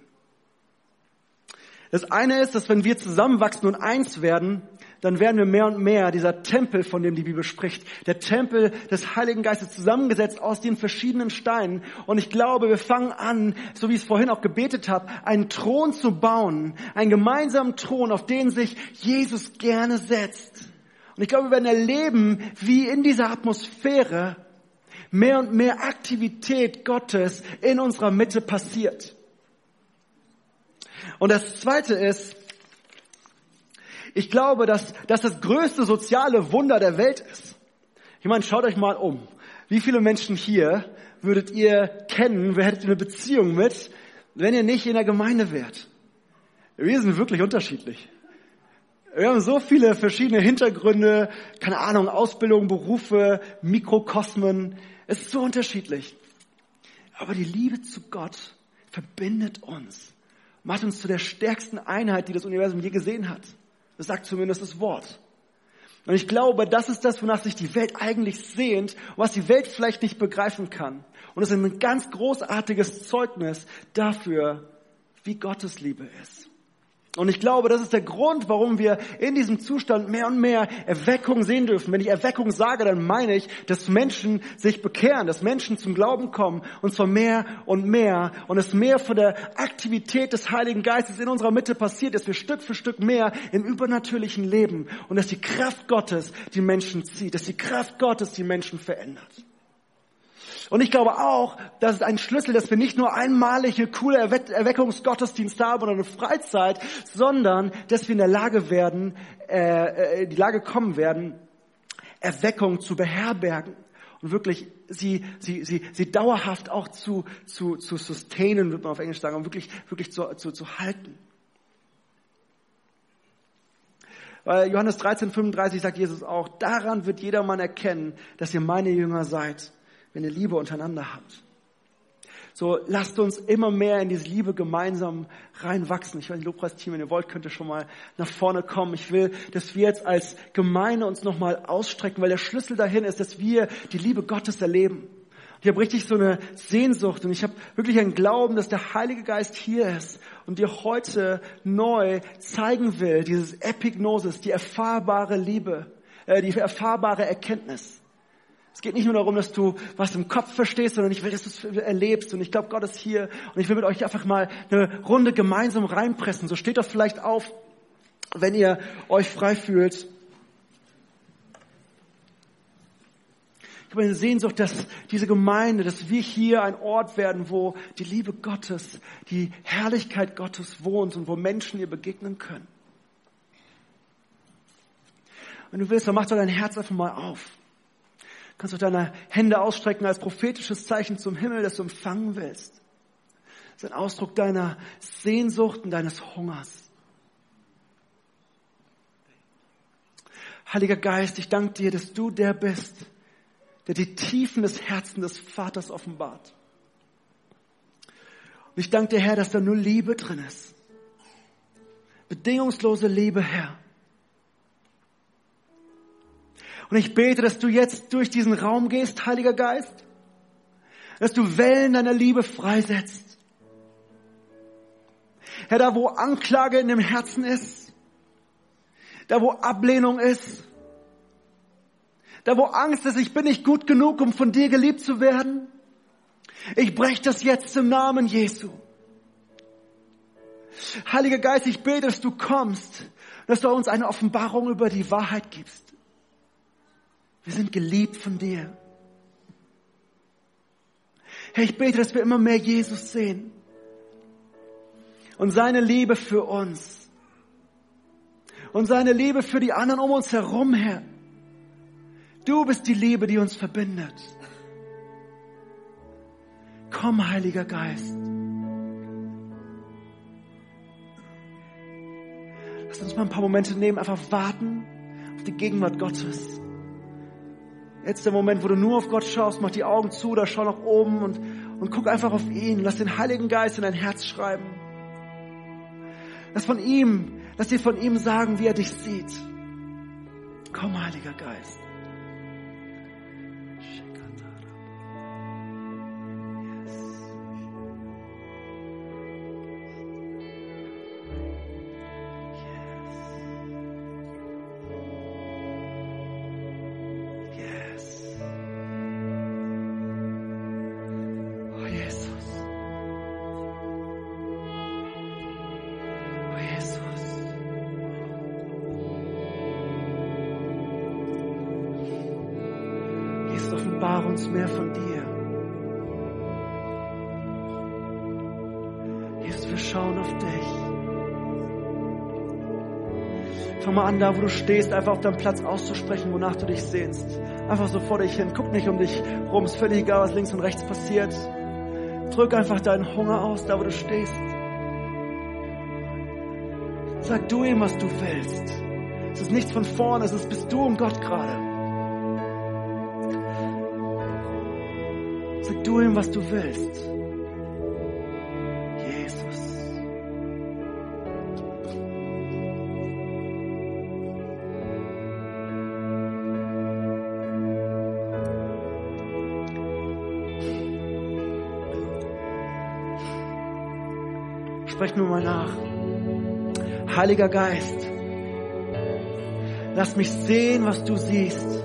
Das eine ist, dass wenn wir zusammenwachsen und eins werden, dann werden wir mehr und mehr dieser Tempel, von dem die Bibel spricht, der Tempel des Heiligen Geistes zusammengesetzt aus den verschiedenen Steinen. Und ich glaube, wir fangen an, so wie ich es vorhin auch gebetet habe, einen Thron zu bauen, einen gemeinsamen Thron, auf den sich Jesus gerne setzt. Und ich glaube, wir werden erleben, wie in dieser Atmosphäre mehr und mehr Aktivität Gottes in unserer Mitte passiert. Und das Zweite ist, ich glaube, dass, dass das größte soziale Wunder der Welt ist. Ich meine, schaut euch mal um. Wie viele Menschen hier würdet ihr kennen, wer hättet ihr eine Beziehung mit, wenn ihr nicht in der Gemeinde wärt? Wir sind wirklich unterschiedlich. Wir haben so viele verschiedene Hintergründe, keine Ahnung, Ausbildung, Berufe, Mikrokosmen. Es ist so unterschiedlich. Aber die Liebe zu Gott verbindet uns, macht uns zu der stärksten Einheit, die das Universum je gesehen hat. Das sagt zumindest das Wort. Und ich glaube, das ist das, wonach sich die Welt eigentlich sehnt, was die Welt vielleicht nicht begreifen kann. Und es ist ein ganz großartiges Zeugnis dafür, wie Gottes Liebe ist. Und ich glaube, das ist der Grund, warum wir in diesem Zustand mehr und mehr Erweckung sehen dürfen. Wenn ich Erweckung sage, dann meine ich, dass Menschen sich bekehren, dass Menschen zum Glauben kommen und zwar mehr und mehr und es mehr von der Aktivität des Heiligen Geistes in unserer Mitte passiert, dass wir Stück für Stück mehr im übernatürlichen leben und dass die Kraft Gottes die Menschen zieht, dass die Kraft Gottes die Menschen verändert. Und ich glaube auch, dass es ein Schlüssel, dass wir nicht nur einmalige, coole Erweckungsgottesdienste haben oder eine Freizeit, sondern dass wir in der Lage werden, äh, äh, die Lage kommen werden, Erweckung zu beherbergen und wirklich sie, sie, sie, sie dauerhaft auch zu, zu, zu sustainen, wird man auf Englisch sagen, und wirklich, wirklich zu, zu, zu halten. Weil Johannes 13, 35 sagt Jesus auch, daran wird jedermann erkennen, dass ihr meine Jünger seid, wenn ihr Liebe untereinander habt. So, lasst uns immer mehr in diese Liebe gemeinsam reinwachsen. Ich weiß, Lobpreisteam, wenn ihr wollt, könnt ihr schon mal nach vorne kommen. Ich will, dass wir jetzt als Gemeinde uns nochmal ausstrecken, weil der Schlüssel dahin ist, dass wir die Liebe Gottes erleben. ich habe richtig so eine Sehnsucht und ich habe wirklich einen Glauben, dass der Heilige Geist hier ist und dir heute neu zeigen will, dieses Epignosis, die erfahrbare Liebe, äh, die erfahrbare Erkenntnis. Es geht nicht nur darum, dass du was im Kopf verstehst, sondern ich will, dass du es erlebst. Und ich glaube, Gott ist hier. Und ich will mit euch einfach mal eine Runde gemeinsam reinpressen. So steht doch vielleicht auf, wenn ihr euch frei fühlt. Ich habe eine Sehnsucht, dass diese Gemeinde, dass wir hier ein Ort werden, wo die Liebe Gottes, die Herrlichkeit Gottes wohnt und wo Menschen ihr begegnen können. Wenn du willst, dann mach doch dein Herz einfach mal auf kannst du deine Hände ausstrecken als prophetisches Zeichen zum Himmel, das du empfangen willst. Das ist ein Ausdruck deiner Sehnsucht und deines Hungers. Heiliger Geist, ich danke dir, dass du der bist, der die Tiefen des Herzens des Vaters offenbart. Und ich danke dir, Herr, dass da nur Liebe drin ist. Bedingungslose Liebe, Herr. Und ich bete, dass du jetzt durch diesen Raum gehst, Heiliger Geist, dass du Wellen deiner Liebe freisetzt. Herr, da wo Anklage in dem Herzen ist, da wo Ablehnung ist, da wo Angst ist, ich bin nicht gut genug, um von dir geliebt zu werden, ich breche das jetzt im Namen Jesu. Heiliger Geist, ich bete, dass du kommst, dass du uns eine Offenbarung über die Wahrheit gibst. Wir sind geliebt von dir. Herr, ich bete, dass wir immer mehr Jesus sehen und seine Liebe für uns und seine Liebe für die anderen um uns herum, Herr. Du bist die Liebe, die uns verbindet. Komm, Heiliger Geist. Lass uns mal ein paar Momente nehmen, einfach warten auf die Gegenwart Gottes. Jetzt der Moment, wo du nur auf Gott schaust, mach die Augen zu oder schau nach oben und, und guck einfach auf ihn. Lass den Heiligen Geist in dein Herz schreiben. Lass von ihm, lass dir von ihm sagen, wie er dich sieht. Komm, Heiliger Geist. Uns mehr von dir. Jesus, wir schauen auf dich. Fang mal an, da wo du stehst, einfach auf deinem Platz auszusprechen, wonach du dich sehnst. Einfach so vor dich hin. Guck nicht um dich rum. Ist völlig egal, was links und rechts passiert. Drück einfach deinen Hunger aus, da wo du stehst. Sag du ihm, was du willst. Es ist nichts von vorne, es ist bist du und Gott gerade. Du was du willst. Jesus. Sprech nur mal nach. Heiliger Geist, lass mich sehen, was du siehst.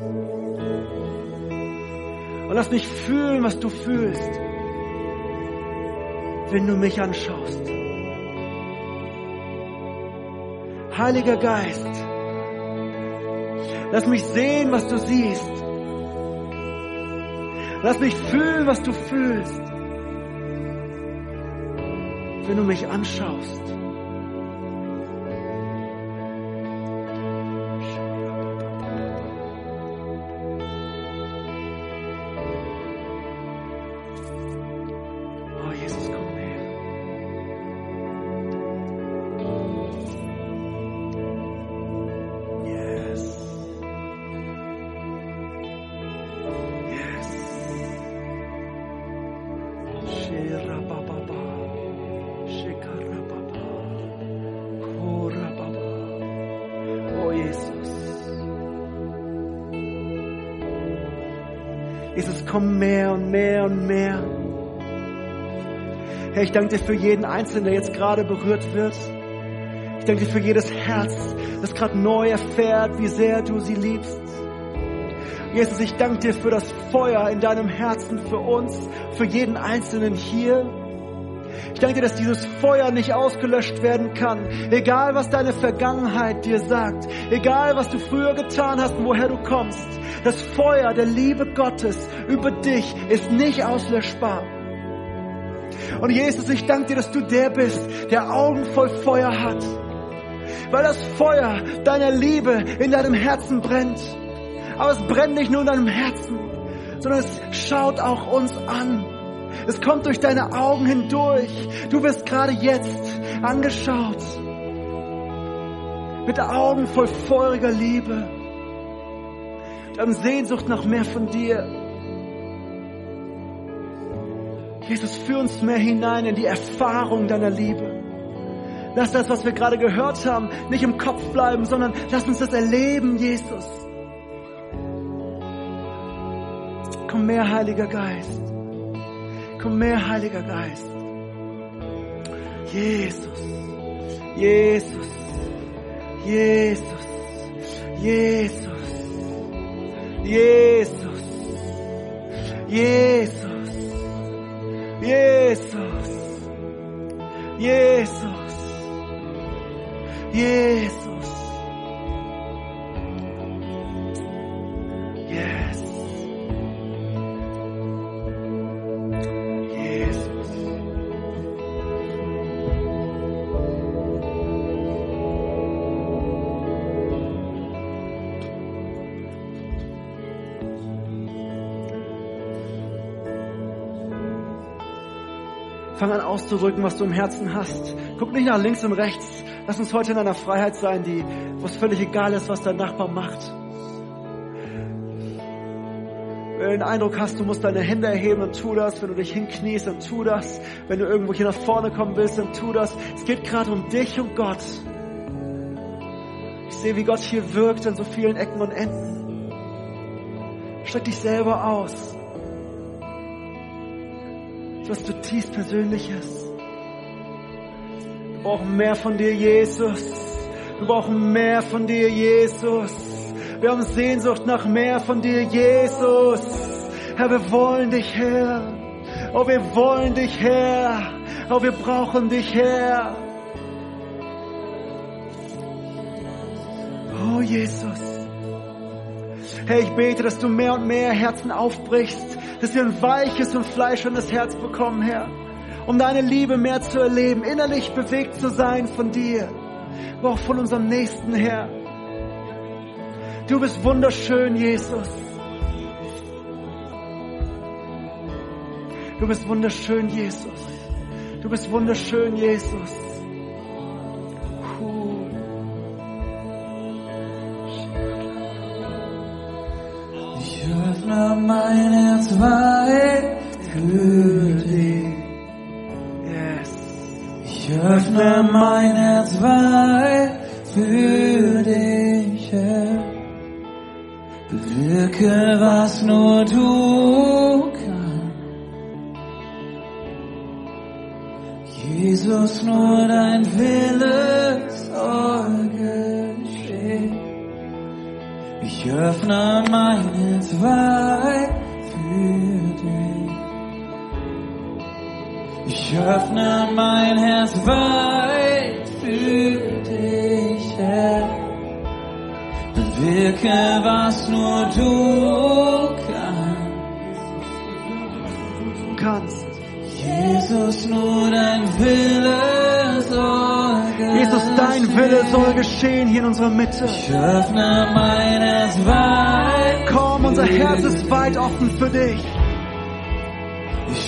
Und lass mich fühlen, was du fühlst, wenn du mich anschaust. Heiliger Geist, lass mich sehen, was du siehst. Lass mich fühlen, was du fühlst, wenn du mich anschaust. Jesus, komm mehr und mehr und mehr. Herr, ich danke dir für jeden Einzelnen, der jetzt gerade berührt wird. Ich danke dir für jedes Herz, das gerade neu erfährt, wie sehr du sie liebst. Jesus, ich danke dir für das Feuer in deinem Herzen für uns, für jeden Einzelnen hier. Ich danke dir, dass dieses Feuer nicht ausgelöscht werden kann. Egal, was deine Vergangenheit dir sagt. Egal, was du früher getan hast und woher du kommst. Das Feuer der Liebe Gottes über dich ist nicht auslöschbar. Und Jesus, ich danke dir, dass du der bist, der Augen voll Feuer hat. Weil das Feuer deiner Liebe in deinem Herzen brennt. Aber es brennt nicht nur in deinem Herzen, sondern es schaut auch uns an. Es kommt durch deine Augen hindurch. Du wirst gerade jetzt angeschaut. Mit Augen voll feuriger Liebe. Wir haben Sehnsucht nach mehr von dir. Jesus, führ uns mehr hinein in die Erfahrung deiner Liebe. Lass das, was wir gerade gehört haben, nicht im Kopf bleiben, sondern lass uns das erleben, Jesus. Komm mehr, Heiliger Geist. Komm mehr, Heiliger Geist. Jesus, Jesus, Jesus, Jesus, Jesús, Jesús, Jesús, Jesús, Jesús. Fang an auszudrücken, was du im Herzen hast. Guck nicht nach links und rechts. Lass uns heute in einer Freiheit sein, die, wo es völlig egal ist, was dein Nachbar macht. Wenn du den Eindruck hast, du musst deine Hände erheben, dann tu das. Wenn du dich hinkniest, dann tu das. Wenn du irgendwo hier nach vorne kommen willst, dann tu das. Es geht gerade um dich und Gott. Ich sehe, wie Gott hier wirkt an so vielen Ecken und Enden. Streck dich selber aus. Was zutiefst Persönliches. Wir brauchen mehr von dir, Jesus. Wir brauchen mehr von dir, Jesus. Wir haben Sehnsucht nach mehr von dir, Jesus. Herr, wir wollen dich, Herr. Oh, wir wollen dich, Herr. Oh, wir brauchen dich, Herr. Oh, Jesus. Herr, ich bete, dass du mehr und mehr Herzen aufbrichst, dass wir ein weiches und fleischendes Herz bekommen, Herr, um deine Liebe mehr zu erleben, innerlich bewegt zu sein von dir, aber auch von unserem Nächsten, Herr. Du bist wunderschön, Jesus. Du bist wunderschön, Jesus. Du bist wunderschön, Jesus. Ich öffne meine Herz weit für dich. Yes. Ich öffne mein Herz weit für dich. Bewirke, was nur du kannst. Jesus, nur dein Wille soll geschehen. Ich öffne mein Herz weit Ich öffne mein Herz weit für dich, Herr. Bewirke, was nur du kannst. Du kannst. Jesus, nur dein Wille soll geschehen. Jesus, dein Wille soll geschehen hier in unserer Mitte. Ich öffne mein Herz weit. Komm, unser Herz ist weit offen für dich.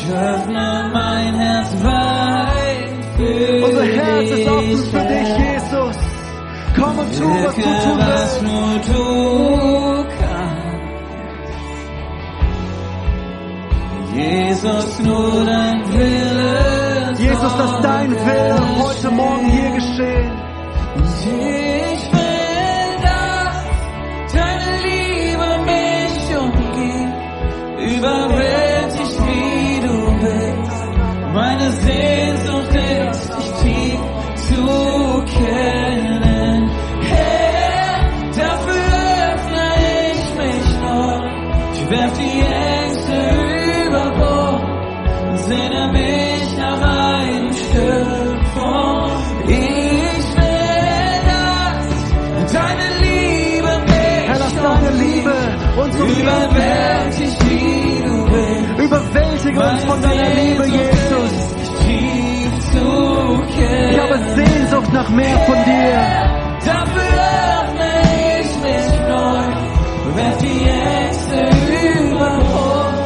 Ich öffne mein Herz weit für Unser Herz ist offen für dich. Jesus. Komm und tu, was du tun willst. nur du kannst. Jesus, nur dein Wille. Jesus, dass dein Wille heute Morgen hier geschehen. Überwältige uns von deiner Liebe, Jesus. Ich habe Sehnsucht nach mehr von dir. Dafür öffne ich mich neu, werf die Ängste über Bord,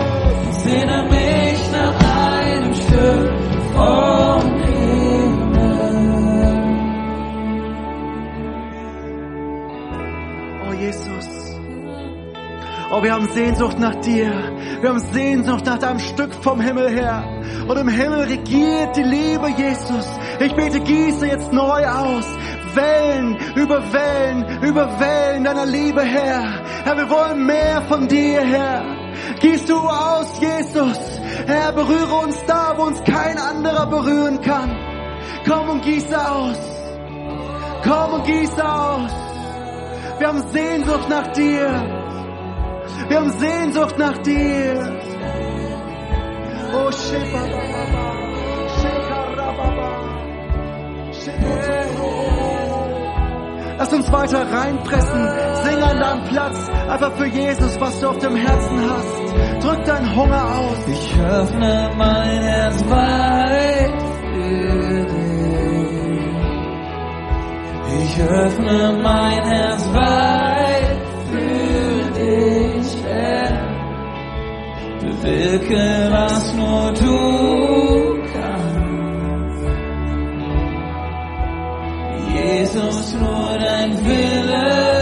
sehne mich nach einem Stück vom Himmel. Oh Jesus. Oh, wir haben Sehnsucht nach dir. Wir haben Sehnsucht nach deinem Stück vom Himmel her. Und im Himmel regiert die Liebe, Jesus. Ich bete, gieße jetzt neu aus. Wellen über Wellen, über Wellen deiner Liebe, Herr. Herr, wir wollen mehr von dir, Herr. Gieß du aus, Jesus. Herr, berühre uns da, wo uns kein anderer berühren kann. Komm und gieße aus. Komm und gieße aus. Wir haben Sehnsucht nach dir. Wir haben Sehnsucht nach dir. Oh, Shepa, Lass uns weiter reinpressen. Sing an deinem Platz. Einfach für Jesus, was du auf dem Herzen hast. Drück deinen Hunger aus. Ich öffne mein Herz weit für dich. Ich öffne mein Herz weit Bewirke, was nur du kannst. Jesus, nur dein Wille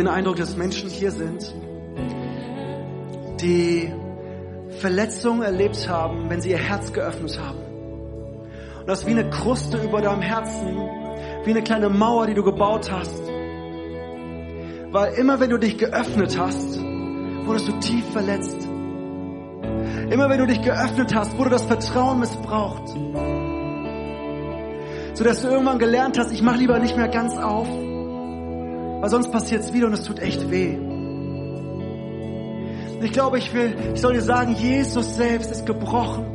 den Eindruck, dass Menschen hier sind, die Verletzungen erlebt haben, wenn sie ihr Herz geöffnet haben. Und das ist wie eine Kruste über deinem Herzen, wie eine kleine Mauer, die du gebaut hast. Weil immer wenn du dich geöffnet hast, wurdest du tief verletzt. Immer wenn du dich geöffnet hast, wurde das Vertrauen missbraucht. Sodass du irgendwann gelernt hast, ich mache lieber nicht mehr ganz auf, weil sonst passiert es wieder und es tut echt weh. Ich glaube, ich will, ich soll dir sagen, Jesus selbst ist gebrochen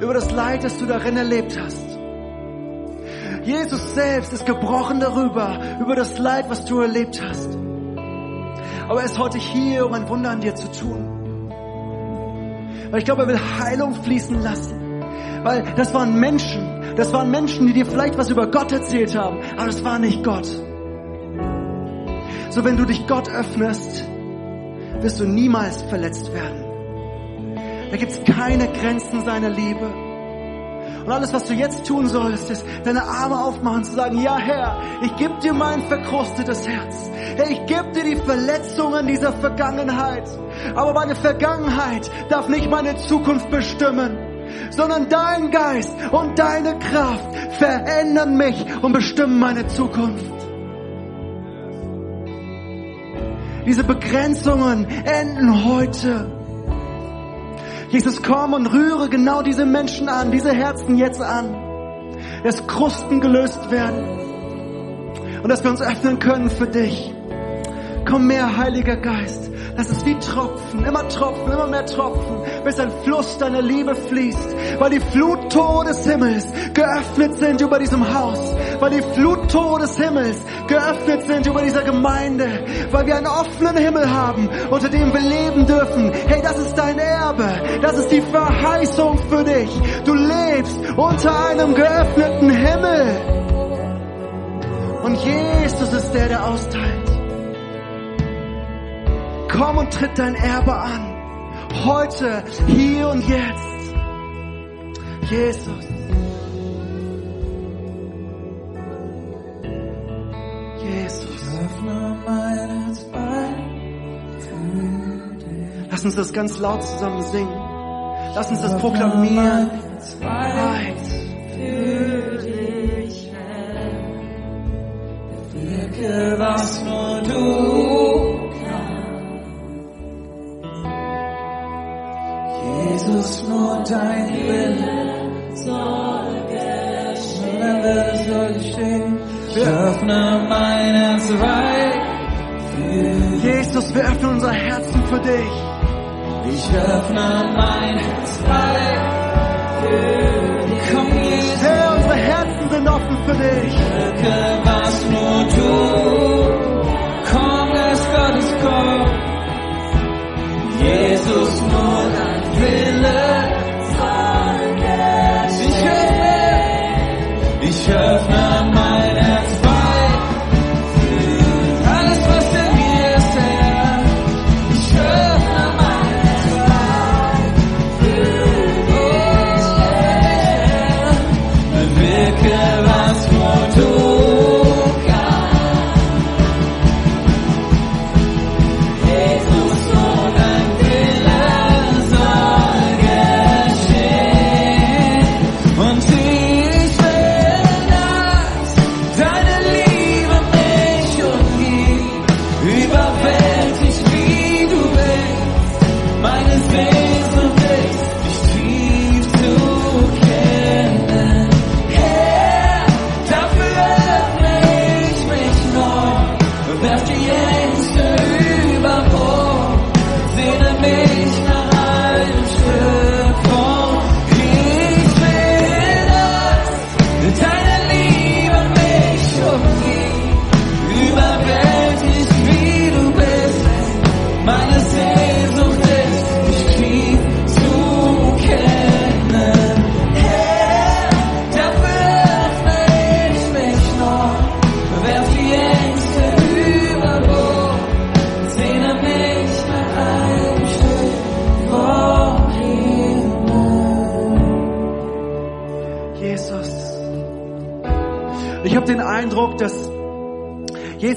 über das Leid, das du darin erlebt hast. Jesus selbst ist gebrochen darüber, über das Leid, was du erlebt hast. Aber er ist heute hier, um ein Wunder an dir zu tun. Weil ich glaube, er will Heilung fließen lassen. Weil das waren Menschen, das waren Menschen, die dir vielleicht was über Gott erzählt haben, aber das war nicht Gott. So wenn du dich Gott öffnest, wirst du niemals verletzt werden. Da gibt es keine Grenzen seiner Liebe. Und alles, was du jetzt tun sollst, ist deine Arme aufmachen und zu sagen, ja Herr, ich gebe dir mein verkrustetes Herz. Herr, ich gebe dir die Verletzungen dieser Vergangenheit. Aber meine Vergangenheit darf nicht meine Zukunft bestimmen, sondern dein Geist und deine Kraft verändern mich und bestimmen meine Zukunft. Diese Begrenzungen enden heute. Jesus, komm und rühre genau diese Menschen an, diese Herzen jetzt an, dass Krusten gelöst werden und dass wir uns öffnen können für dich. Komm mehr, Heiliger Geist. Lass es wie Tropfen, immer Tropfen, immer mehr Tropfen, bis ein Fluss deiner Liebe fließt, weil die Fluttore des Himmels geöffnet sind über diesem Haus, weil die Fluttore des Himmels geöffnet sind über dieser Gemeinde, weil wir einen offenen Himmel haben, unter dem wir leben dürfen. Hey, das ist dein Erbe, das ist die Verheißung für dich. Du lebst unter einem geöffneten Himmel. Und Jesus ist der, der austeilt. Komm und tritt dein Erbe an. Heute, hier und jetzt. Jesus. Jesus. Lass uns das ganz laut zusammen singen. Lass uns das proklamieren. Für dich, Herr. Wirke, was nur du Jesus, nur dein Wille Soll Nur dein Wille soll geschehen. Ich öffne mein Herz weit Jesus, wir öffnen unser Herzen für dich. Ich öffne mein Herz weit für dich. Komm, Jesus, Herr, unsere Herzen sind offen für dich. wirke, was nur du. Komm, Geist Gottes, komm. Jesus, nur dein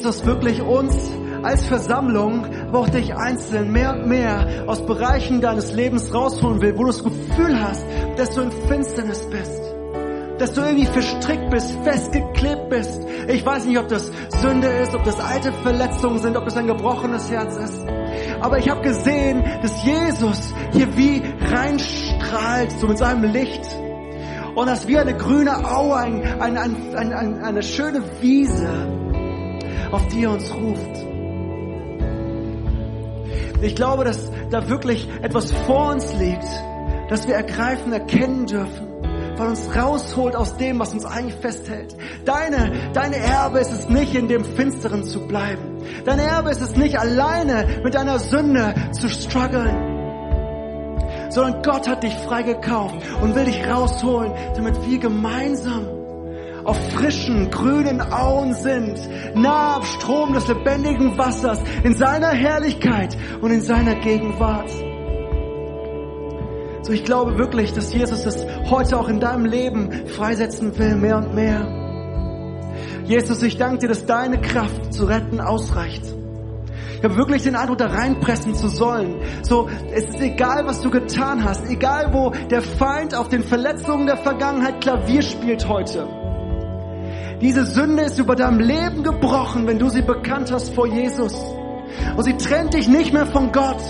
Jesus wirklich uns als Versammlung, aber auch dich einzeln mehr und mehr aus Bereichen deines Lebens rausholen will, wo du das Gefühl hast, dass du in Finsternis bist. Dass du irgendwie verstrickt bist, festgeklebt bist. Ich weiß nicht, ob das Sünde ist, ob das alte Verletzungen sind, ob das ein gebrochenes Herz ist. Aber ich habe gesehen, dass Jesus hier wie reinstrahlt, so mit seinem Licht. Und das wie eine grüne Aue, ein, ein, ein, eine schöne Wiese, auf die er uns ruft. Ich glaube, dass da wirklich etwas vor uns liegt, das wir ergreifen, erkennen dürfen. weil uns rausholt aus dem, was uns eigentlich festhält. Deine, deine Erbe ist es nicht, in dem Finsteren zu bleiben. Dein Erbe ist es nicht, alleine mit deiner Sünde zu strugglen sondern Gott hat dich freigekauft und will dich rausholen, damit wir gemeinsam auf frischen, grünen Auen sind, nah am Strom des lebendigen Wassers, in seiner Herrlichkeit und in seiner Gegenwart. So, ich glaube wirklich, dass Jesus es heute auch in deinem Leben freisetzen will, mehr und mehr. Jesus, ich danke dir, dass deine Kraft zu retten ausreicht. Ich habe wirklich den Eindruck, da reinpressen zu sollen. So, es ist egal, was du getan hast, egal wo der Feind auf den Verletzungen der Vergangenheit Klavier spielt heute. Diese Sünde ist über deinem Leben gebrochen, wenn du sie bekannt hast vor Jesus. Und sie trennt dich nicht mehr von Gott.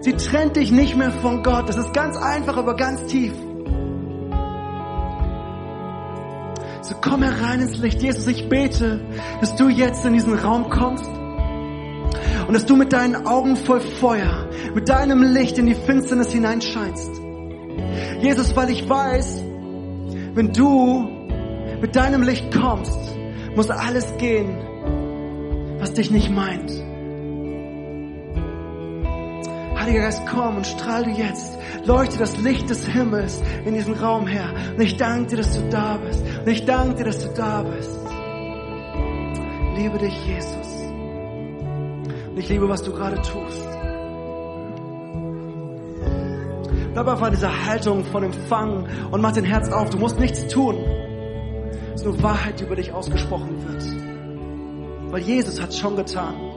Sie trennt dich nicht mehr von Gott. Das ist ganz einfach, aber ganz tief. So komm herein ins Licht. Jesus, ich bete, dass du jetzt in diesen Raum kommst und dass du mit deinen Augen voll Feuer, mit deinem Licht in die Finsternis hineinscheinst. Jesus, weil ich weiß, wenn du mit deinem Licht kommst, muss alles gehen, was dich nicht meint. Heiliger Geist, komm und strahl du jetzt. Leuchte das Licht des Himmels in diesen Raum her. Und ich danke dir, dass du da bist. Und ich danke dir, dass du da bist. Liebe dich, Jesus. Und ich liebe, was du gerade tust. Bleib einfach in dieser Haltung von Empfang und mach dein Herz auf. Du musst nichts tun. Nur Wahrheit, über dich ausgesprochen wird. Weil Jesus hat es schon getan.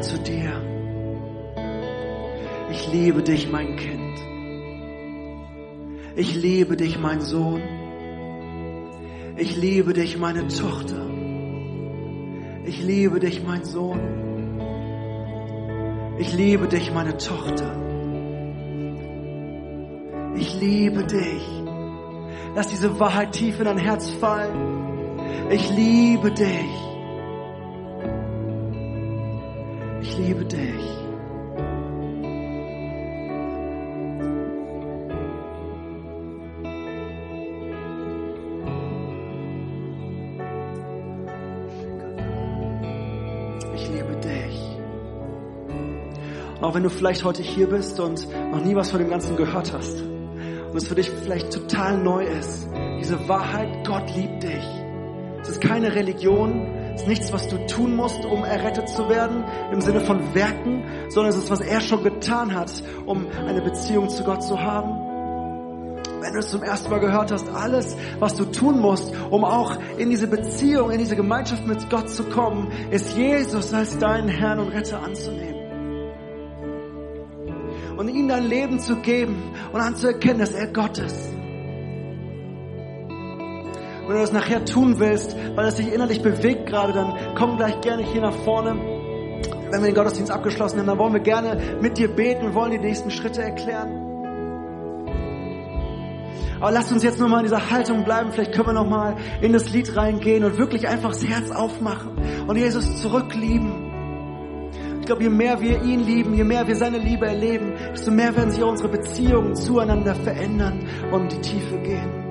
Zu dir, ich liebe dich, mein Kind. Ich liebe dich, mein Sohn. Ich liebe dich, meine Tochter. Ich liebe dich, mein Sohn. Ich liebe dich, meine Tochter. Ich liebe dich. Lass diese Wahrheit tief in dein Herz fallen. Ich liebe dich. Liebe dich. Ich liebe dich. Auch wenn du vielleicht heute hier bist und noch nie was von dem Ganzen gehört hast und es für dich vielleicht total neu ist, diese Wahrheit, Gott liebt dich. Es ist keine Religion, ist nichts, was du tun musst, um errettet zu werden, im Sinne von Werken, sondern es ist, was er schon getan hat, um eine Beziehung zu Gott zu haben. Wenn du es zum ersten Mal gehört hast, alles, was du tun musst, um auch in diese Beziehung, in diese Gemeinschaft mit Gott zu kommen, ist Jesus als deinen Herrn und Retter anzunehmen. Und ihm dein Leben zu geben und anzuerkennen, dass er Gott ist. Wenn du das nachher tun willst, weil es dich innerlich bewegt gerade, dann komm gleich gerne hier nach vorne. Wenn wir den Gottesdienst abgeschlossen haben, dann wollen wir gerne mit dir beten und wollen die nächsten Schritte erklären. Aber lasst uns jetzt nochmal in dieser Haltung bleiben. Vielleicht können wir nochmal in das Lied reingehen und wirklich einfach das Herz aufmachen und Jesus zurücklieben. Ich glaube, je mehr wir ihn lieben, je mehr wir seine Liebe erleben, desto mehr werden sich unsere Beziehungen zueinander verändern und in die Tiefe gehen.